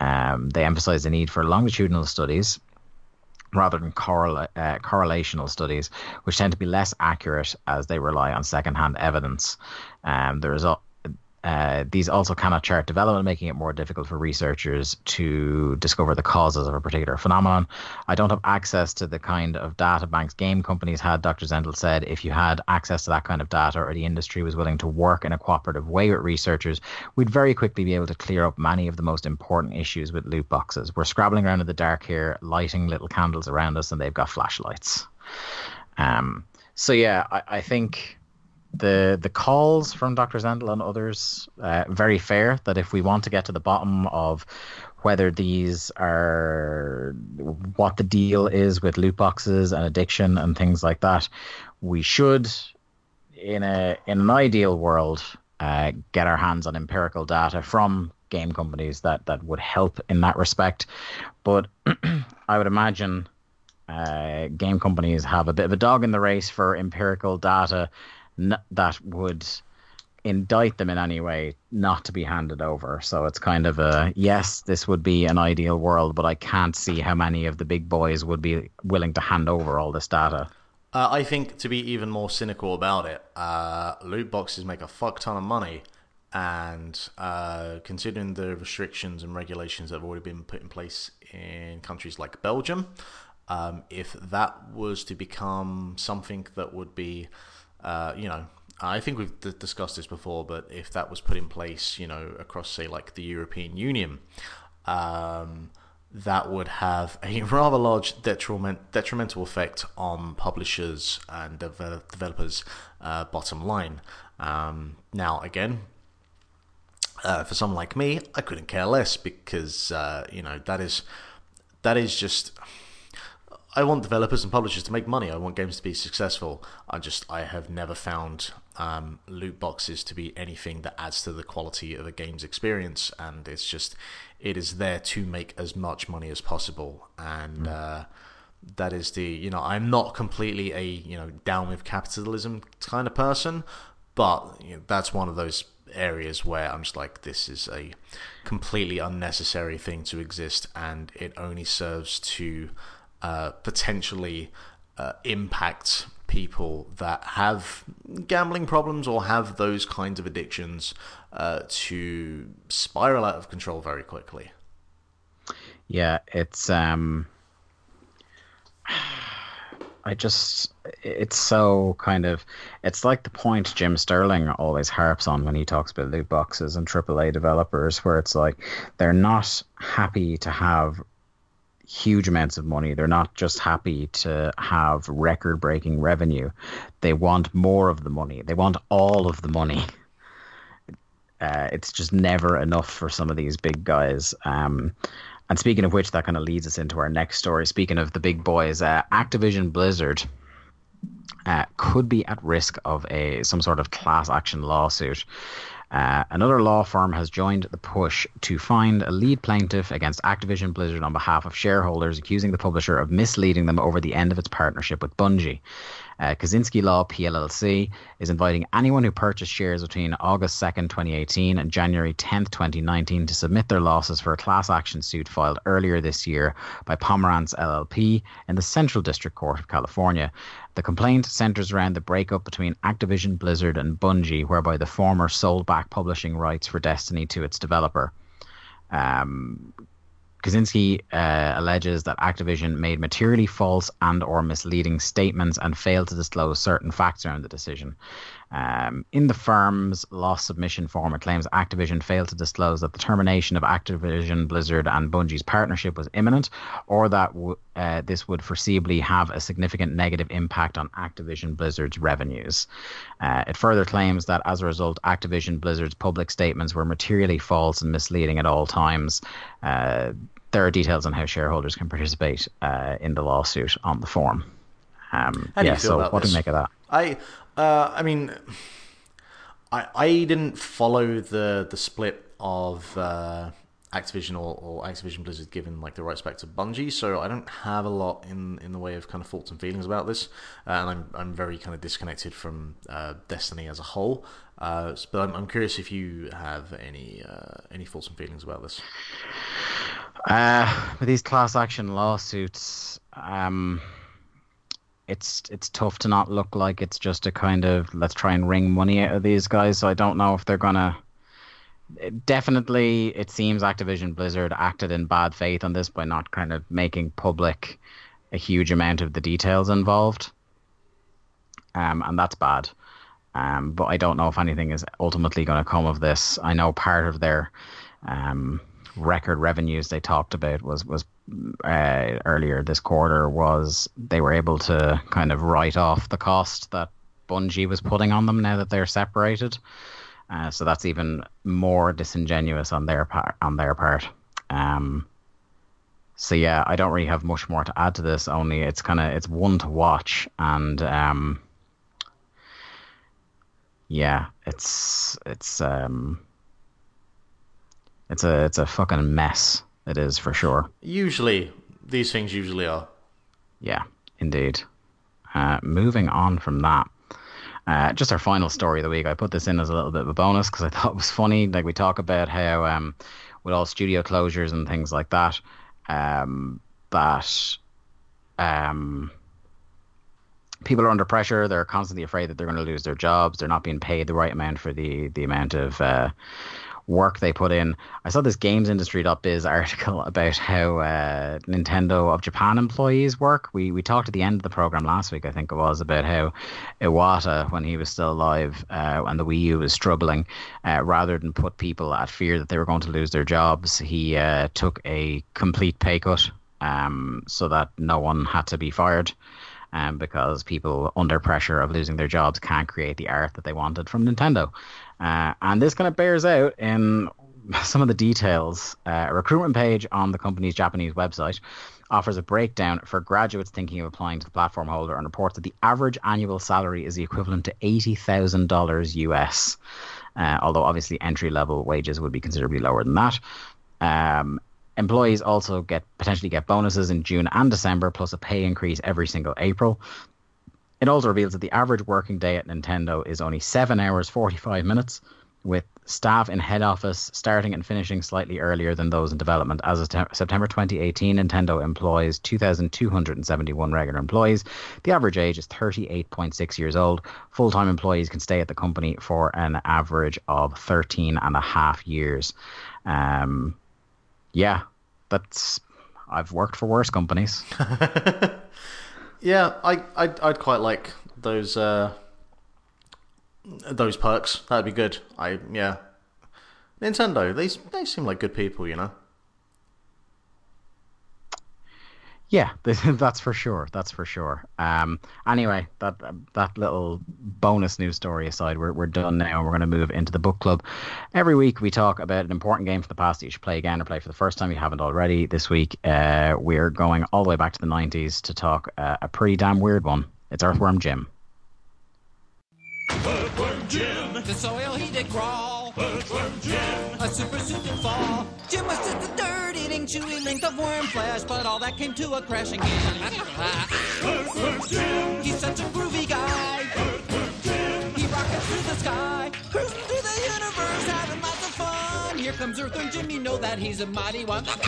Um, they emphasize the need for longitudinal studies rather than uh, correlational studies, which tend to be less accurate as they rely on secondhand evidence. Um, the result. Uh, these also cannot chart development, making it more difficult for researchers to discover the causes of a particular phenomenon. I don't have access to the kind of data banks game companies had, Dr. Zendle said. If you had access to that kind of data or the industry was willing to work in a cooperative way with researchers, we'd very quickly be able to clear up many of the most important issues with loot boxes. We're scrabbling around in the dark here, lighting little candles around us, and they've got flashlights. Um, so yeah, I, I think the the calls from Dr. Zendle and others uh, very fair. That if we want to get to the bottom of whether these are what the deal is with loot boxes and addiction and things like that, we should, in a in an ideal world, uh, get our hands on empirical data from game companies that that would help in that respect. But I would imagine uh, game companies have a bit of a dog in the race for empirical data n- that would indict them in any way not to be handed over. So it's kind of a yes, this would be an ideal world, but I can't see how many of the big boys would be willing to hand over all this data. Uh, I think to be even more cynical about it, uh, loot boxes make a fuck ton of money, and uh, considering the restrictions and regulations that have already been put in place in countries like Belgium, um, if that was to become something that would be, uh, you know, I think we've d- discussed this before, but if that was put in place, you know, across say like the European Union, um, that would have a rather large detriment, detrimental effect on publishers and develop, developers' uh, bottom line. Um, now, again, uh, for someone like me, I couldn't care less because uh, you know that is that is just. I want developers and publishers to make money. I want games to be successful. I just I have never found um, loot boxes to be anything that adds to the quality of a game's experience, and it's just it is there to make as much money as possible, and uh, that is the you know I'm not completely a you know down with capitalism kind of person, but you know, that's one of those areas where I'm just like this is a completely unnecessary thing to exist, and it only serves to uh, potentially uh, impact people that have gambling problems or have those kinds of addictions uh, to spiral out of control very quickly. Yeah, it's um I just it's so kind of it's like the point Jim Sterling always harps on when he talks about loot boxes and AAA developers where it's like they're not happy to have huge amounts of money. They're not just happy to have record breaking revenue. They want more of the money. They want all of the money. Uh, it's just never enough for some of these big guys. Um, and speaking of which, that kind of leads us into our next story. Speaking of the big boys, uh, Activision Blizzard uh, could be at risk of a some sort of class action lawsuit. Uh, another law firm has joined the push to find a lead plaintiff against Activision Blizzard on behalf of shareholders, accusing the publisher of misleading them over the end of its partnership with Bungie. Uh, Kuznicki Law PLLC is inviting anyone who purchased shares between August 2nd, 2018 and January 10th, 2019 to submit their losses for a class action suit filed earlier this year by Pomerantz LLP in the Central District Court of California. The complaint centers around the breakup between Activision Blizzard and Bungie, whereby the former sold back publishing rights for Destiny to its developer. Um, Kuznicki uh, alleges that Activision made materially false and or misleading statements and failed to disclose certain facts around the decision. Um, in the firm's loss submission form, it claims Activision failed to disclose that the termination of Activision Blizzard and Bungie's partnership was imminent, or that w- uh, this would foreseeably have a significant negative impact on Activision Blizzard's revenues. Uh, it further claims that as a result, Activision Blizzard's public statements were materially false and misleading at all times. Uh, there are details on how shareholders can participate uh, in the lawsuit on the form. Um, yeah, so about what do you make of that? I, uh, I mean, I I didn't follow the the split of uh, Activision or, or Activision Blizzard given like the rights back to Bungie, so I don't have a lot in, in the way of kind of thoughts and feelings about this, uh, and I'm I'm very kind of disconnected from uh, Destiny as a whole. Uh, but I'm, I'm curious if you have any uh, any thoughts and feelings about this. Uh, with these class action lawsuits, um, it's it's tough to not look like it's just a kind of let's try and wring money out of these guys. So I don't know if they're gonna. Definitely, it seems Activision Blizzard acted in bad faith on this by not kind of making public a huge amount of the details involved, um, and that's bad. Um, but I don't know if anything is ultimately going to come of this. I know part of their um, record revenues they talked about was was uh, earlier this quarter was they were able to kind of write off the cost that Bungie was putting on them now that they're separated. Uh, so that's even more disingenuous on their part. On their part. Um, so yeah, I don't really have much more to add to this. Only it's kind of it's one to watch, and um, yeah, it's it's um, it's a it's a fucking mess. It is for sure. Usually, these things usually are. Yeah, indeed. Uh, moving on from that, uh, just our final story of the week. I put this in as a little bit of a bonus because I thought it was funny. Like we talk about how um, with all studio closures and things like that, um, that um, people are under pressure. They're constantly afraid that they're going to lose their jobs. They're not being paid the right amount for the the amount of uh, work they put in. I saw this GamesIndustry.biz article about how uh, Nintendo of Japan employees work. We we talked at the end of the program last week, I think it was, about how Iwata, when he was still alive uh, and the Wii U was struggling, uh, rather than put people at fear that they were going to lose their jobs, he uh, took a complete pay cut um, so that no one had to be fired. Um, because people under pressure of losing their jobs can't create the art that they wanted from Nintendo. Uh, and this kind of bears out in some of the details. Uh, a recruitment page on the company's Japanese website offers a breakdown for graduates thinking of applying to the platform holder and reports that the average annual salary is the equivalent to $80,000 US. Uh, although obviously entry level wages would be considerably lower than that. Um, Employees also get potentially get bonuses in June and December, plus a pay increase every single April. It also reveals that the average working day at Nintendo is only seven hours forty five minutes, with staff in head office starting and finishing slightly earlier than those in development. As of September 2018, Nintendo employs 2,271 regular employees. The average age is 38.6 years old. Full time employees can stay at the company for an average of 13 and a half years. Um, yeah, that's I've worked for worse companies. yeah, I I'd, I'd quite like those uh, those perks. That'd be good. I yeah. Nintendo, they they seem like good people, you know. Yeah, that's for sure. That's for sure. Um, anyway, that that little bonus news story aside, we're we're done now. We're going to move into the book club. Every week we talk about an important game from the past that you should play again or play for the first time you haven't already. This week uh, we're going all the way back to the '90s to talk uh, a pretty damn weird one. It's Earthworm Jim. Earthworm Jim, the soil he did crawl. Earthworm Jim, a super suit fall. Jim was eating, chewy length of worm flesh, but all that came to a crashing end. He's such a groovy guy. He rockets through the sky, cruising through the universe, having lots of fun. Here comes Earthworm Jim, you know that he's a mighty one. Look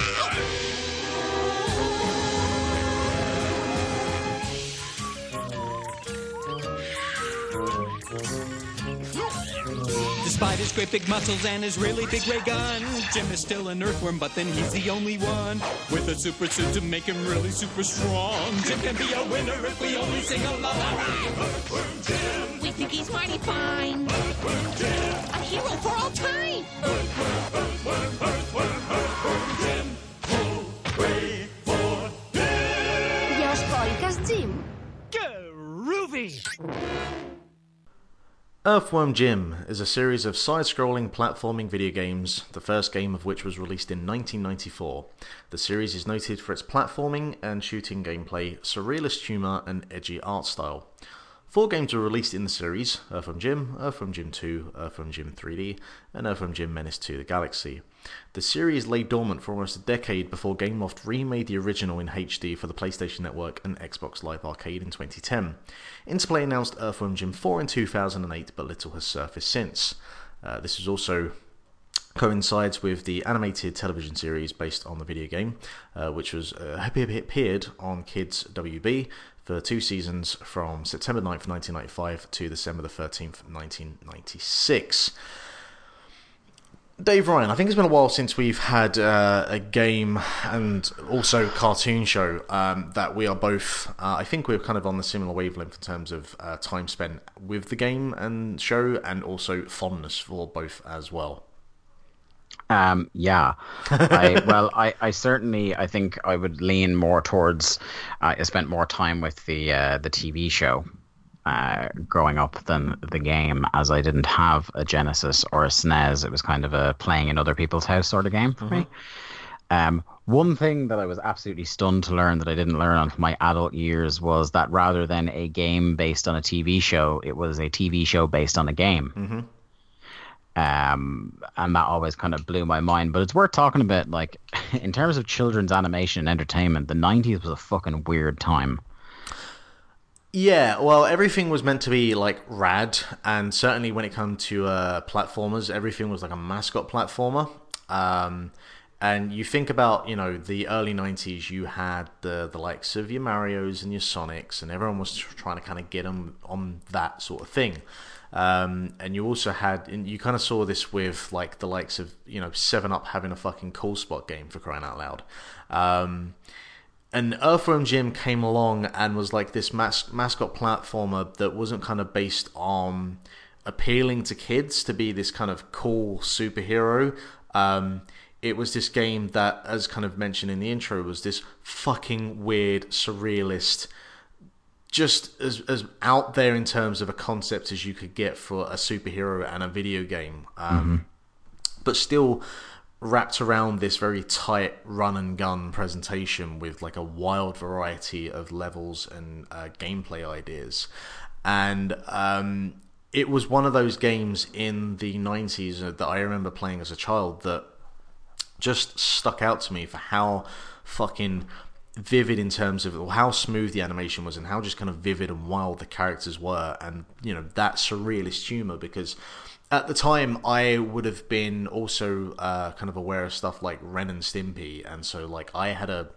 out! Despite his great big muscles and his really big ray gun, Jim is still an earthworm, but then he's the only one with a super suit to make him really super strong. Jim can be a winner if we only sing along. Earthworm Jim. We think he's mighty fine. Earthworm Jim. A hero for all time. Earthworm, earthworm, earthworm, earthworm Jim. Earthworm Jim is a series of side scrolling platforming video games, the first game of which was released in 1994. The series is noted for its platforming and shooting gameplay, surrealist humour, and edgy art style. Four games were released in the series Earth Earthworm Jim, Earthworm Jim 2, Earthworm Jim 3D, and Earthworm Jim Menace to the Galaxy. The series lay dormant for almost a decade before Gameloft remade the original in HD for the PlayStation Network and Xbox Live Arcade in 2010. Interplay announced Earthworm Jim 4 in 2008, but little has surfaced since. Uh, this was also coincides with the animated television series based on the video game, uh, which was uh, appeared on Kids WB for two seasons from September 9th, 1995 to December the 13th, 1996. Dave Ryan, I think it's been a while since we've had uh, a game and also cartoon show um, that we are both. Uh, I think we're kind of on the similar wavelength in terms of uh, time spent with the game and show, and also fondness for both as well. Um, yeah. I, well, I, I certainly, I think I would lean more towards. Uh, I spent more time with the uh, the TV show uh, growing up than the game, as I didn't have a Genesis or a SNES. It was kind of a playing in other people's house sort of game for me. Um, one thing that I was absolutely stunned to learn that I didn't learn on my adult years was that rather than a game based on a TV show, it was a TV show based on a game. Um, and that always kind of blew my mind. But it's worth talking about, like, in terms of children's animation and entertainment, the '90s was a fucking weird time. Yeah, well, everything was meant to be like rad, and certainly when it come to uh, platformers, everything was like a mascot platformer. Um, and you think about, you know, the early '90s, you had the the likes of your Mario's and your Sonics, and everyone was trying to kind of get them on that sort of thing. Um, and you also had, you kind of saw this with like the likes of, you know, Seven Up having a fucking cool spot game for crying out loud. Um, and Earthworm Jim came along and was like this mas- mascot platformer that wasn't kind of based on appealing to kids to be this kind of cool superhero. Um, it was this game that, as kind of mentioned in the intro, was this fucking weird, surrealist, just as as out there in terms of a concept as you could get for a superhero and a video game. Um, But still wrapped around this very tight run and gun presentation with like a wild variety of levels and uh, gameplay ideas. And um, it was one of those games in the 90s that I remember playing as a child that just stuck out to me for how fucking vivid in terms of how smooth the animation was and how just kind of vivid and wild the characters were. And you know that surrealist humor because at the time I would have been also uh, kind of aware of stuff like Ren and Stimpy. And so like I had a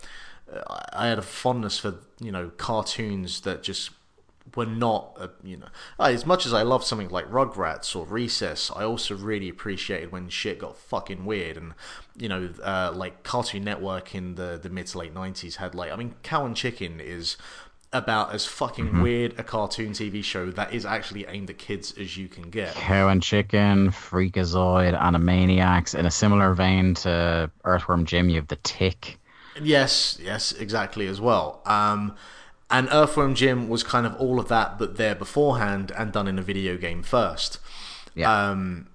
I had a fondness for you know cartoons that just were not, uh, you know, as much as I love something like Rugrats or Recess, I also really appreciated when shit got fucking weird. And, you know, uh, like Cartoon Network in the, the mid to late 90s had, like, I mean, Cow and Chicken is about as fucking weird a cartoon TV show that is actually aimed at kids as you can get. Cow and Chicken, Freakazoid, Animaniacs. In a similar vein to Earthworm Jim, you have The Tick. Yes, yes, exactly as well. Um, and Earthworm Jim was kind of all of that, but there beforehand and done in a video game first. Yeah. Um,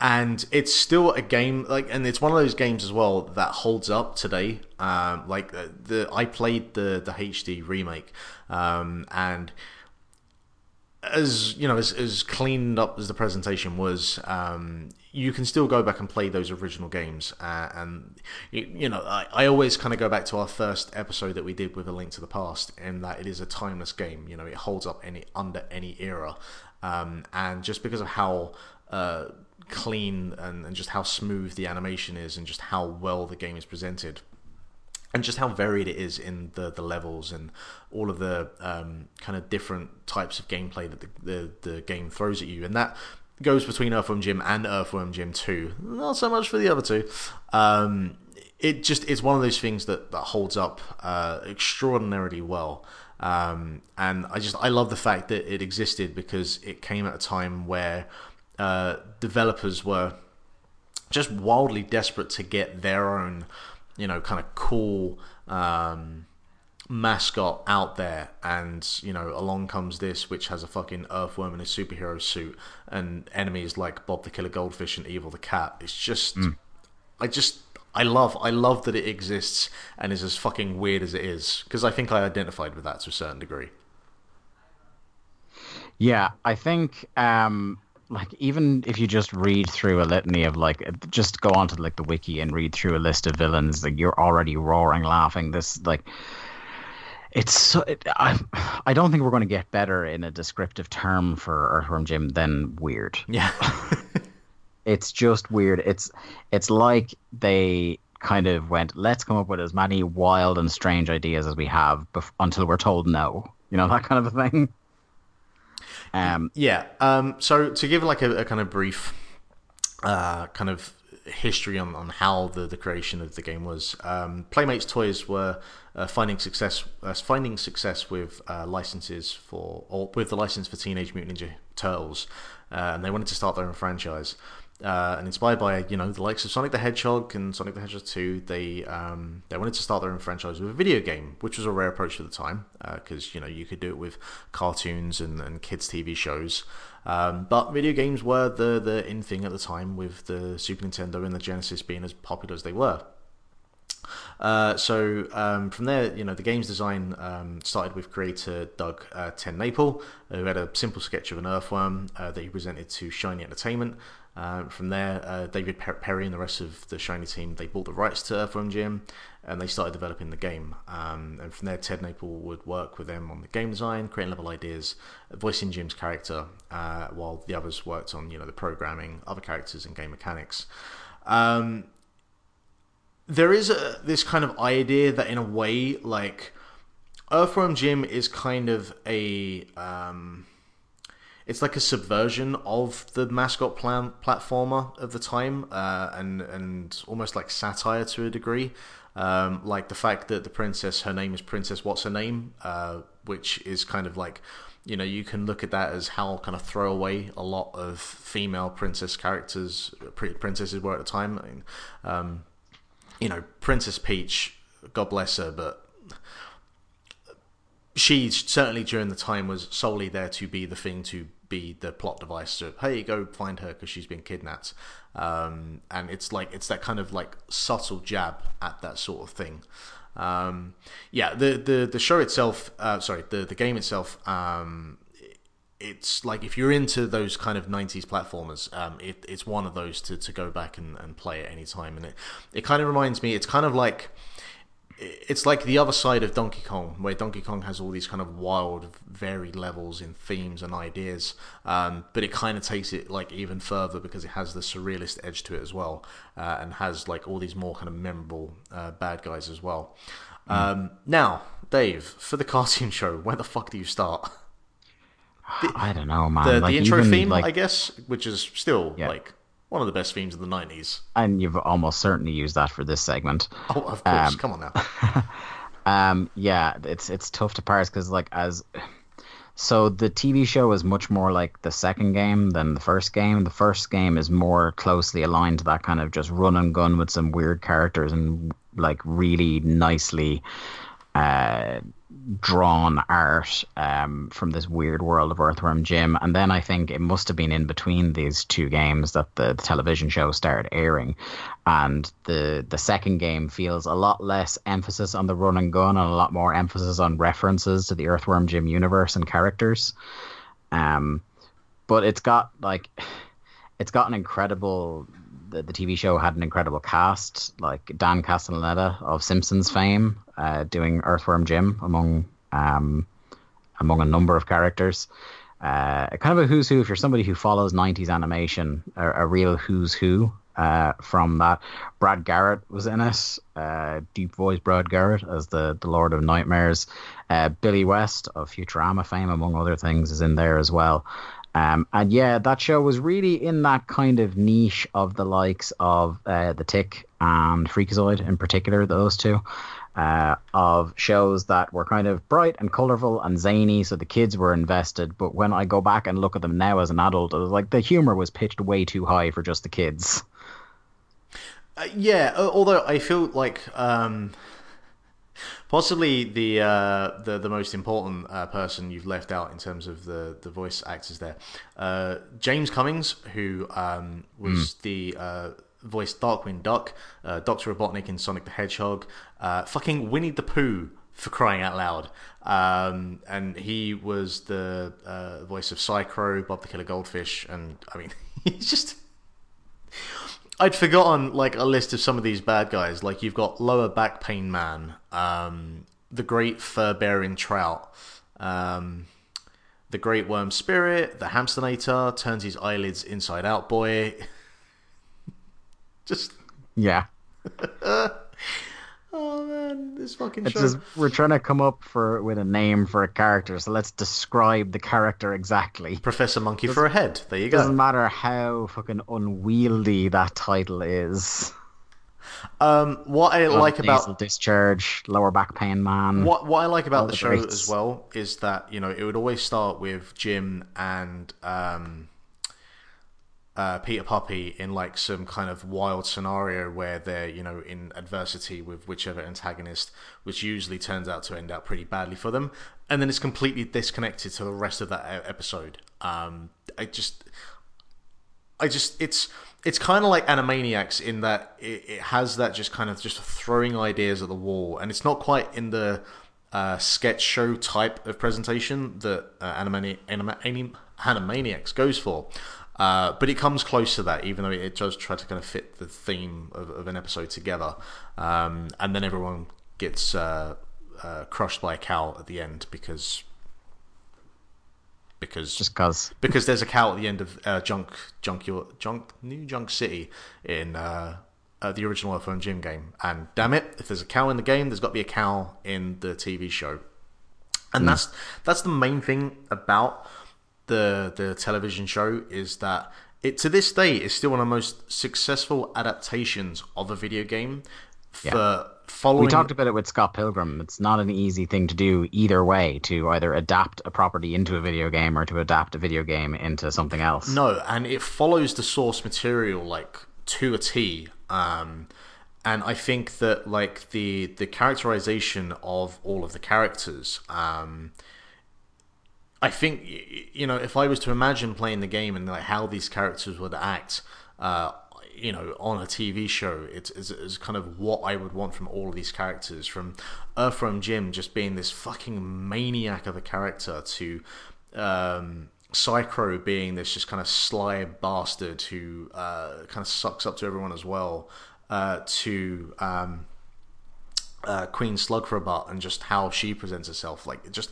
and it's still a game like, and it's one of those games as well that holds up today. Um, like uh, the I played the the HD remake, um, and as you know, as, as cleaned up as the presentation was, um, you can still go back and play those original games. Uh, and you, you know, I, I always kind of go back to our first episode that we did with A Link to the Past, in that it is a timeless game. You know, it holds up any under any era, um, and just because of how uh, clean and, and just how smooth the animation is, and just how well the game is presented and just how varied it is in the, the levels and all of the um, kind of different types of gameplay that the, the, the game throws at you. And that goes between Earthworm Jim and Earthworm Jim 2. Not so much for the other two. Um, it just it's one of those things that, that holds up uh, extraordinarily well. Um, and I just I love the fact that it existed because it came at a time where uh, developers were just wildly desperate to get their own you know, kind of cool um, mascot out there, and you know, along comes this, which has a fucking earthworm in a superhero suit, and enemies like Bob the Killer Goldfish and Evil the Cat. It's just, I just, I love, I love that it exists and is as fucking weird as it is, because I think I identified with that to a certain degree. Yeah, I think um like even if you just read through a litany of like just go onto like the wiki and read through a list of villains, like you're already roaring laughing. This like it's so, it, I I don't think we're going to get better in a descriptive term for Earthworm Jim than weird. Yeah, It's just weird. It's it's like they kind of went, let's come up with as many wild and strange ideas as we have bef- until we're told no. You know that kind of a thing. Um, Yeah. Um, so to give like a, a kind of brief uh, kind of history on, on how the, the creation of the game was, um, Playmates Toys were uh, finding success uh, finding success with uh, licenses for or with the license for Teenage Mutant Ninja Turtles, uh, and they wanted to start their own franchise. Uh, and inspired by you know the likes of Sonic the Hedgehog and Sonic the Hedgehog 2, they um, they wanted to start their own franchise with a video game, which was a rare approach at the time because you know you could do it with cartoons and, and kids TV shows. Um, but video games were the the in thing at the time, with the Super Nintendo and the Genesis being as popular as they were. Uh, so um, from there, you know, the game's design um, started with creator Doug uh, TenNapel, who had a simple sketch of an earthworm uh, that he presented to Shiny Entertainment. Uh, from there, uh, David Perry and the rest of the Shiny team they bought the rights to Earthworm Jim, and they started developing the game. Um, and from there, TenNapel would work with them on the game design, creating level ideas, voicing Jim's character, uh, while the others worked on you know the programming, other characters, and game mechanics. Um, there is a, this kind of idea that in a way, like Earthworm Jim is kind of a um, it's like a subversion of the mascot plan- platformer of the time, uh, and and almost like satire to a degree. Um, like the fact that the princess, her name is Princess What's Her Name, uh, which is kind of like, you know, you can look at that as how kind of throw away a lot of female princess characters, princesses were at the time. I mean, um, you know, Princess Peach, God bless her, but she certainly during the time was solely there to be the thing to be the plot device to hey go find her because she's been kidnapped. Um, and it's like it's that kind of like subtle jab at that sort of thing. Um, yeah the the the show itself uh, sorry the the game itself um, it's like if you're into those kind of 90s platformers um, it, it's one of those to, to go back and, and play at any time. And it, it kind of reminds me it's kind of like it's like the other side of Donkey Kong, where Donkey Kong has all these kind of wild, varied levels in themes and ideas, um, but it kind of takes it like even further because it has the surrealist edge to it as well, uh, and has like all these more kind of memorable uh, bad guys as well. Mm. Um, now, Dave, for the cartoon show, where the fuck do you start? The, I don't know, man. The, like, the intro even, theme, like, I guess, which is still Yeah. like one of the best themes of the '90s. and you've almost certainly used that for this segment. Oh, of course. Um, Come on now. Um, yeah, it's it's tough to parse because like as so the TV show is much more like the second game than the first game. The first game is more closely aligned to that kind of just run and gun with some weird characters and like really nicely uh, drawn art um, from this weird world of Earthworm Jim. And then I think it must have been in between these two games that the, the television show started airing. And the the second game feels a lot less emphasis on the run and gun and a lot more emphasis on references to the Earthworm Jim universe and characters. Um, but it's got like it's got an incredible the, the TV show had an incredible cast, like Dan Castellaneta of Simpsons fame, uh, doing Earthworm Jim among um, among a number of characters. Uh, kind of a who's who if you're somebody who follows 90s animation, a, a real who's who uh, from that. Brad Garrett was in it, uh, deep voice Brad Garrett as the, the Lord of Nightmares. Uh, Billy West of Futurama fame, among other things, is in there as well. Um, and yeah, that show was really in that kind of niche of the likes of uh, The Tick and Freakazoid, in particular, those two, uh, of shows that were kind of bright and colorful and zany, so the kids were invested. But when I go back and look at them now as an adult, it was like the humor was pitched way too high for just the kids. Uh, yeah, although I feel like um, possibly the, uh, the the most important uh, person you've left out in terms of the, the voice actors there, uh, James Cummings, who um, was the uh, voice Darkwing Duck, uh, Doctor Robotnik in Sonic the Hedgehog, uh, fucking Winnie the Pooh for crying out loud. Um, and he was the uh, voice of Psy-Crow, Bob the Killer Goldfish, and I mean, he's just. I'd forgotten like a list of some of these bad guys. Like you've got Lower Back Pain Man, um, the Great Fur Bearing Trout, um, the Great Worm Spirit, the Hamsternator, turns his eyelids inside out boy. Just Yeah. oh man, this fucking It's show. just we're trying to come up for with a name for a character, so let's describe the character exactly. Professor Monkey for a head. There you go. Doesn't matter how fucking unwieldy that title is. Um, what I like about discharge, lower back pain man. What what I like about the the show greats. as well is that you know it would always start with Jim and um, uh, Peter Puppy in like some kind of wild scenario where they're you know in adversity with whichever antagonist, which usually turns out to end out pretty badly for them, and then it's completely disconnected to the rest of that episode. Um, I just I just it's it's kind of like Animaniacs in that it, it has that just kind of just throwing ideas at the wall, and it's not quite in the uh, sketch show type of presentation that uh, Animani- Anima- Anim- Animaniacs goes for. Uh, but it comes close to that, even though it does try to kind of fit the theme of, of an episode together. Um, and then everyone gets uh, uh, crushed by a cow at the end because because Just cause. because there's a cow at the end of uh, Junk Junk Your Junk New Junk City in uh, uh, the original Earthworm Jim game. And damn it, if there's a cow in the game, there's got to be a cow in the TV show. And that's that's the main thing about the the television show is that it to this day is still one of the most successful adaptations of a video game for Yeah. following We talked about it with Scott Pilgrim. It's not an easy thing to do either way to either adapt a property into a video game or to adapt a video game into something else. No, and it follows the source material like to a T. Um, and I think that like the the characterization of all of the characters, um, I think you know if I was to imagine playing the game and like how these characters would act, uh, you know, on a TV show, it's, it's, kind of what I would want from all of these characters. From Earthworm Jim just being this fucking maniac of a character to um, Psy-Crow being this just kind of sly bastard who uh, kind of sucks up to everyone as well. Uh, to um, uh, Queen Slugforbutt and just how she presents herself. Like, just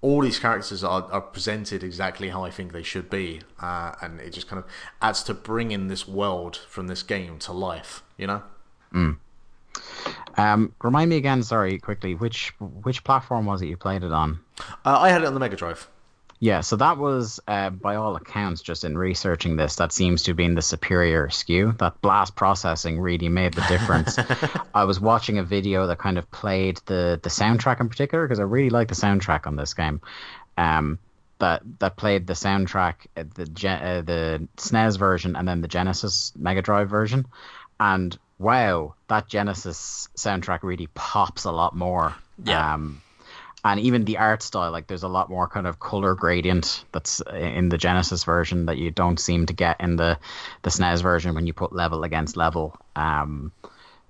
all these characters are, are presented exactly how I think they should be, uh, and it just kind of adds to bringing this world from this game to life. You know. Um, remind me again, sorry, quickly, which which platform was it you played it on? Uh, I had it on the Mega Drive. Yeah, so that was, uh, by all accounts, just in researching this, that seems to have been the superior SKU. That blast processing really made the difference. I was watching a video that kind of played the, the soundtrack in particular, because I really like the soundtrack on this game. Um, that that played the soundtrack, uh, the uh, the SNES version, and then the Genesis Mega Drive version, and wow, that Genesis soundtrack really pops a lot more. Yeah. Um, and even the art style like there's a lot more kind of color gradient that's in the genesis version that you don't seem to get in the the snes version when you put level against level um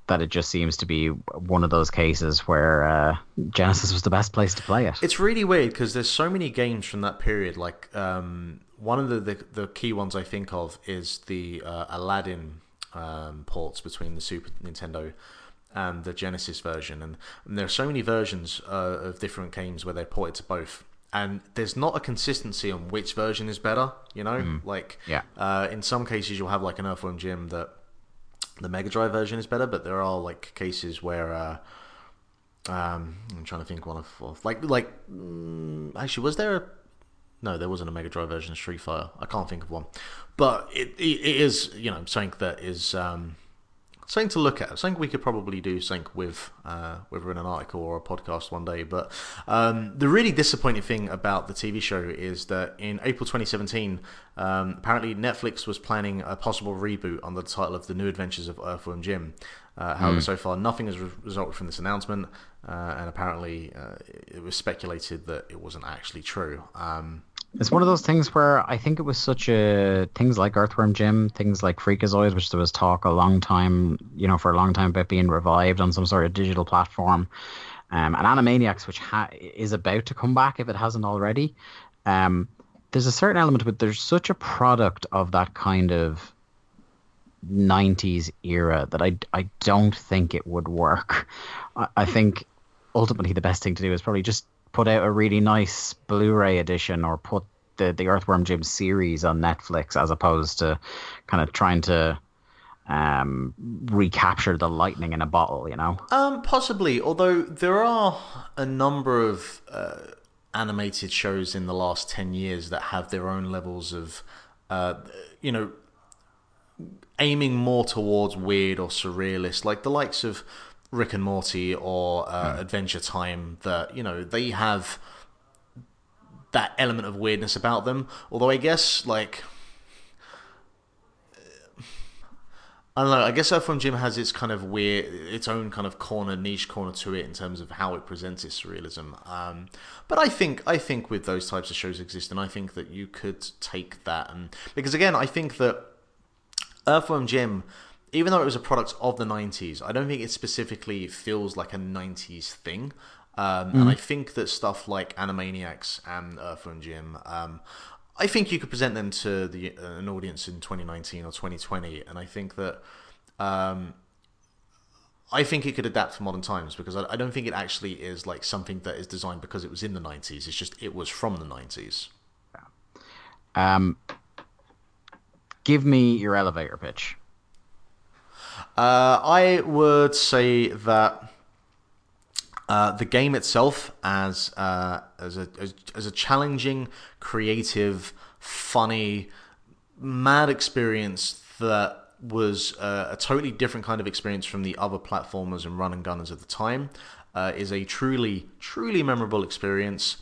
that it just seems to be one of those cases where uh, genesis was the best place to play it It's really weird because there's so many games from that period. Like um, one of the, the the key ones I think of is the uh, Aladdin um, ports between the Super Nintendo and the Genesis version, and, and there are so many versions uh, of different games where they're ported to both. And there's not a consistency on which version is better, you know. Like, Yeah. uh, in some cases you'll have like an Earthworm Jim that the Mega Drive version is better, but there are like cases where uh, um, I'm trying to think one of, of like like mm, actually was there a no there wasn't a Mega Drive version of Street Fighter I can't think of one but it it, it is you know something that is um, something to look at. Something we could probably do something with uh, whether in an article or a podcast one day. But um, the really disappointing thing about the TV show is that in April 2017 um, apparently Netflix was planning a possible reboot under the title of The New Adventures of Earthworm Jim. Uh, however, so far nothing has re- resulted from this announcement, uh, and apparently uh, it was speculated that it wasn't actually true. Um, It's one of those things where I think it was such a things like Earthworm Jim, things like Freakazoid, which there was talk a long time, you know, for a long time about being revived on some sort of digital platform, um, and Animaniacs, which ha- is about to come back if it hasn't already. Um, there's a certain element but. There's such a product of that kind of 90s era that I, I don't think it would work. I, I think ultimately the best thing to do is probably just put out a really nice Blu-ray edition or put the, the Earthworm Jim series on Netflix as opposed to kind of trying to um, recapture the lightning in a bottle, you know? um, possibly, although there are a number of uh, animated shows in the last 10 years that have their own levels of, uh, you know, aiming more towards weird or surrealist, like the likes of Rick and Morty or uh, Adventure Time, that, you know, they have that element of weirdness about them. Although I guess, like, I don't know. I guess Earthworm Jim has its kind of weird, its own kind of corner, niche corner to it in terms of how it presents its surrealism. Um, but I think, I think with those types of shows exist, and I think that you could take that and because again, I think that Earthworm Jim, even though it was a product of the '90s, I don't think it specifically feels like a '90s thing. Um, And I think that stuff like Animaniacs and Earthworm Jim, um, I think you could present them to the uh, an audience in 2019 or 2020, and I think that um, I think it could adapt for modern times because I, I don't think it actually is like something that is designed because it was in the 90s. It's just it was from the 90s. Um, give me your elevator pitch. Uh, I would say that uh, the game itself, as uh, as a as, as a challenging, creative, funny, mad experience that was uh, a totally different kind of experience from the other platformers and run and gunners at the time, uh, is a truly truly memorable experience,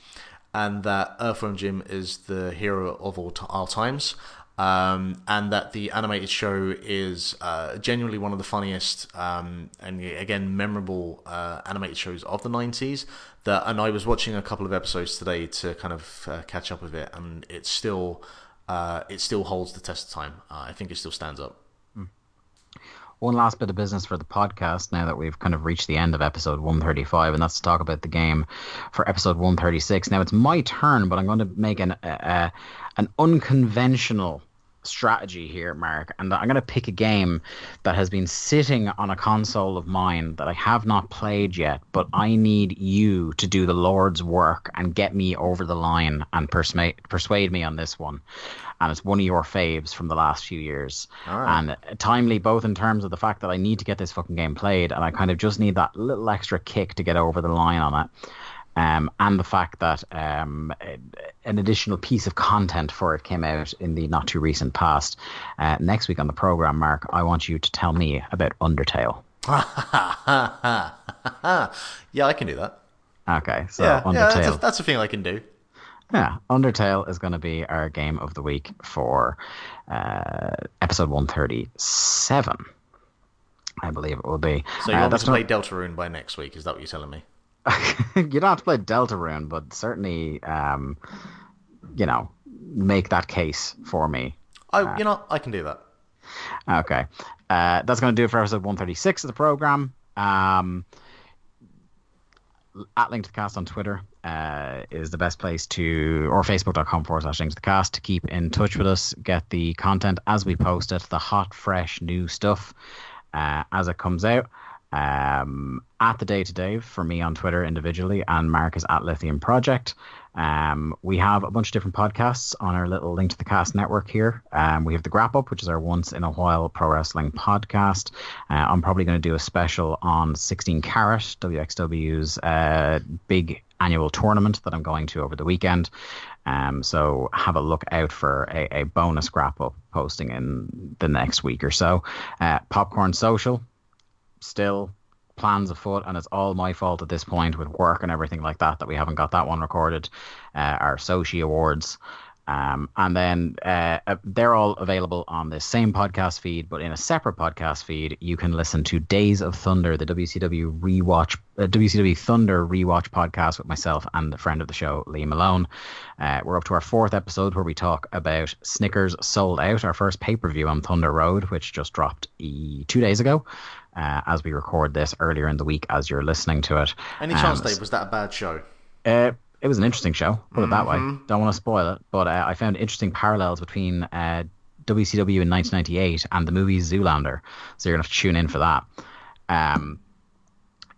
and that Earthworm Jim is the hero of all t- times um, and that the animated show is uh, genuinely one of the funniest um, and again memorable uh, animated shows of the 90s that and I was watching a couple of episodes today to kind of uh, catch up with it and it still uh, it still holds the test of time. Uh, I think it still stands up. One last bit of business for the podcast now that we've kind of reached the end of episode 135 and that's to talk about the game for episode 136 now it's my turn but i'm going to make an uh, an unconventional strategy here, Mark, and I'm going to pick a game that has been sitting on a console of mine that I have not played yet, but I need you to do the Lord's work and get me over the line and persuade persuade me on this one. And it's one of your faves from the last few years, and timely both in terms of the fact that I need to get this fucking game played, and I kind of just need that little extra kick to get over the line on it um, and the fact that um, an additional piece of content for it came out in the not too recent past. Uh, next week on the program, Mark, I want you to tell me about Undertale. yeah, I can do that. Okay, so yeah, Undertale. yeah that's, a, that's a thing I can do. Yeah, Undertale is going to be our game of the week for uh, episode 137. I believe it will be. So you uh, want that's to play Deltarune by next week? Is that what you're telling me? you don't have to play Deltarune, but certainly, um, you know, make that case for me. I, you know, I can do that. Okay. Uh, that's going to do it for episode 136 of the program. Um, at Link to the Cast on Twitter uh, is the best place to, or facebook.com forward slash Link to the Cast to keep in touch with us, get the content as we post it, the hot, fresh, new stuff uh, as it comes out. Um, at the day to day for me on Twitter individually, and Mark is at Lithium Project. Um, we have a bunch of different podcasts on our little Link to the Cast network here. Um, we have the Grap Up, which is our once in a while pro wrestling podcast. Uh, I'm probably going to do a special on 16 Carat, WXW's uh, big annual tournament that I'm going to over the weekend. Um, so have a look out for a, a bonus Grap Up posting in the next week or so. Uh, Popcorn Social, still plans afoot, and it's all my fault at this point with work and everything like that that we haven't got that one recorded. Uh, our Sochi Awards. Um, and then uh, uh, they're all available on the same podcast feed, but in a separate podcast feed, you can listen to Days of Thunder, the WCW rewatch, uh, WCW Thunder rewatch podcast with myself and the friend of the show, Lee Malone. Uh, we're up to our fourth episode where we talk about Snickers Souled Out, our first pay per view on Thunder Road, which just dropped e- two days ago. Uh, as we record this earlier in the week, as you're listening to it. Any chance, Um, Dave, was that a bad show? uh, it was an interesting show, put it that way. Mm-hmm. Don't want to spoil it, but uh, I found interesting parallels between uh, WCW in 1998 and the movie Zoolander. So you're going to have to tune in for that. Um,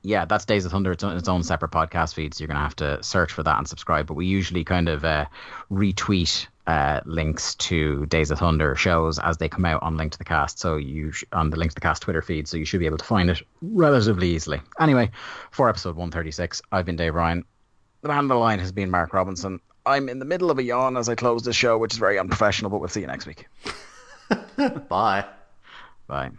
yeah, that's Days of Thunder. It's on its own separate podcast feed, so you're going to have to search for that and subscribe. But we usually kind of uh, retweet uh, links to Days of Thunder shows as they come out on Link to the Cast. So you sh- on the Link to the Cast Twitter feed, so you should be able to find it relatively easily. Anyway, for episode 136, I've been Dave Ryan. The man on the line has been Mark Robinson. I'm in the middle of a yawn as I close this show, which is very unprofessional, but we'll see you next week. Bye. Bye.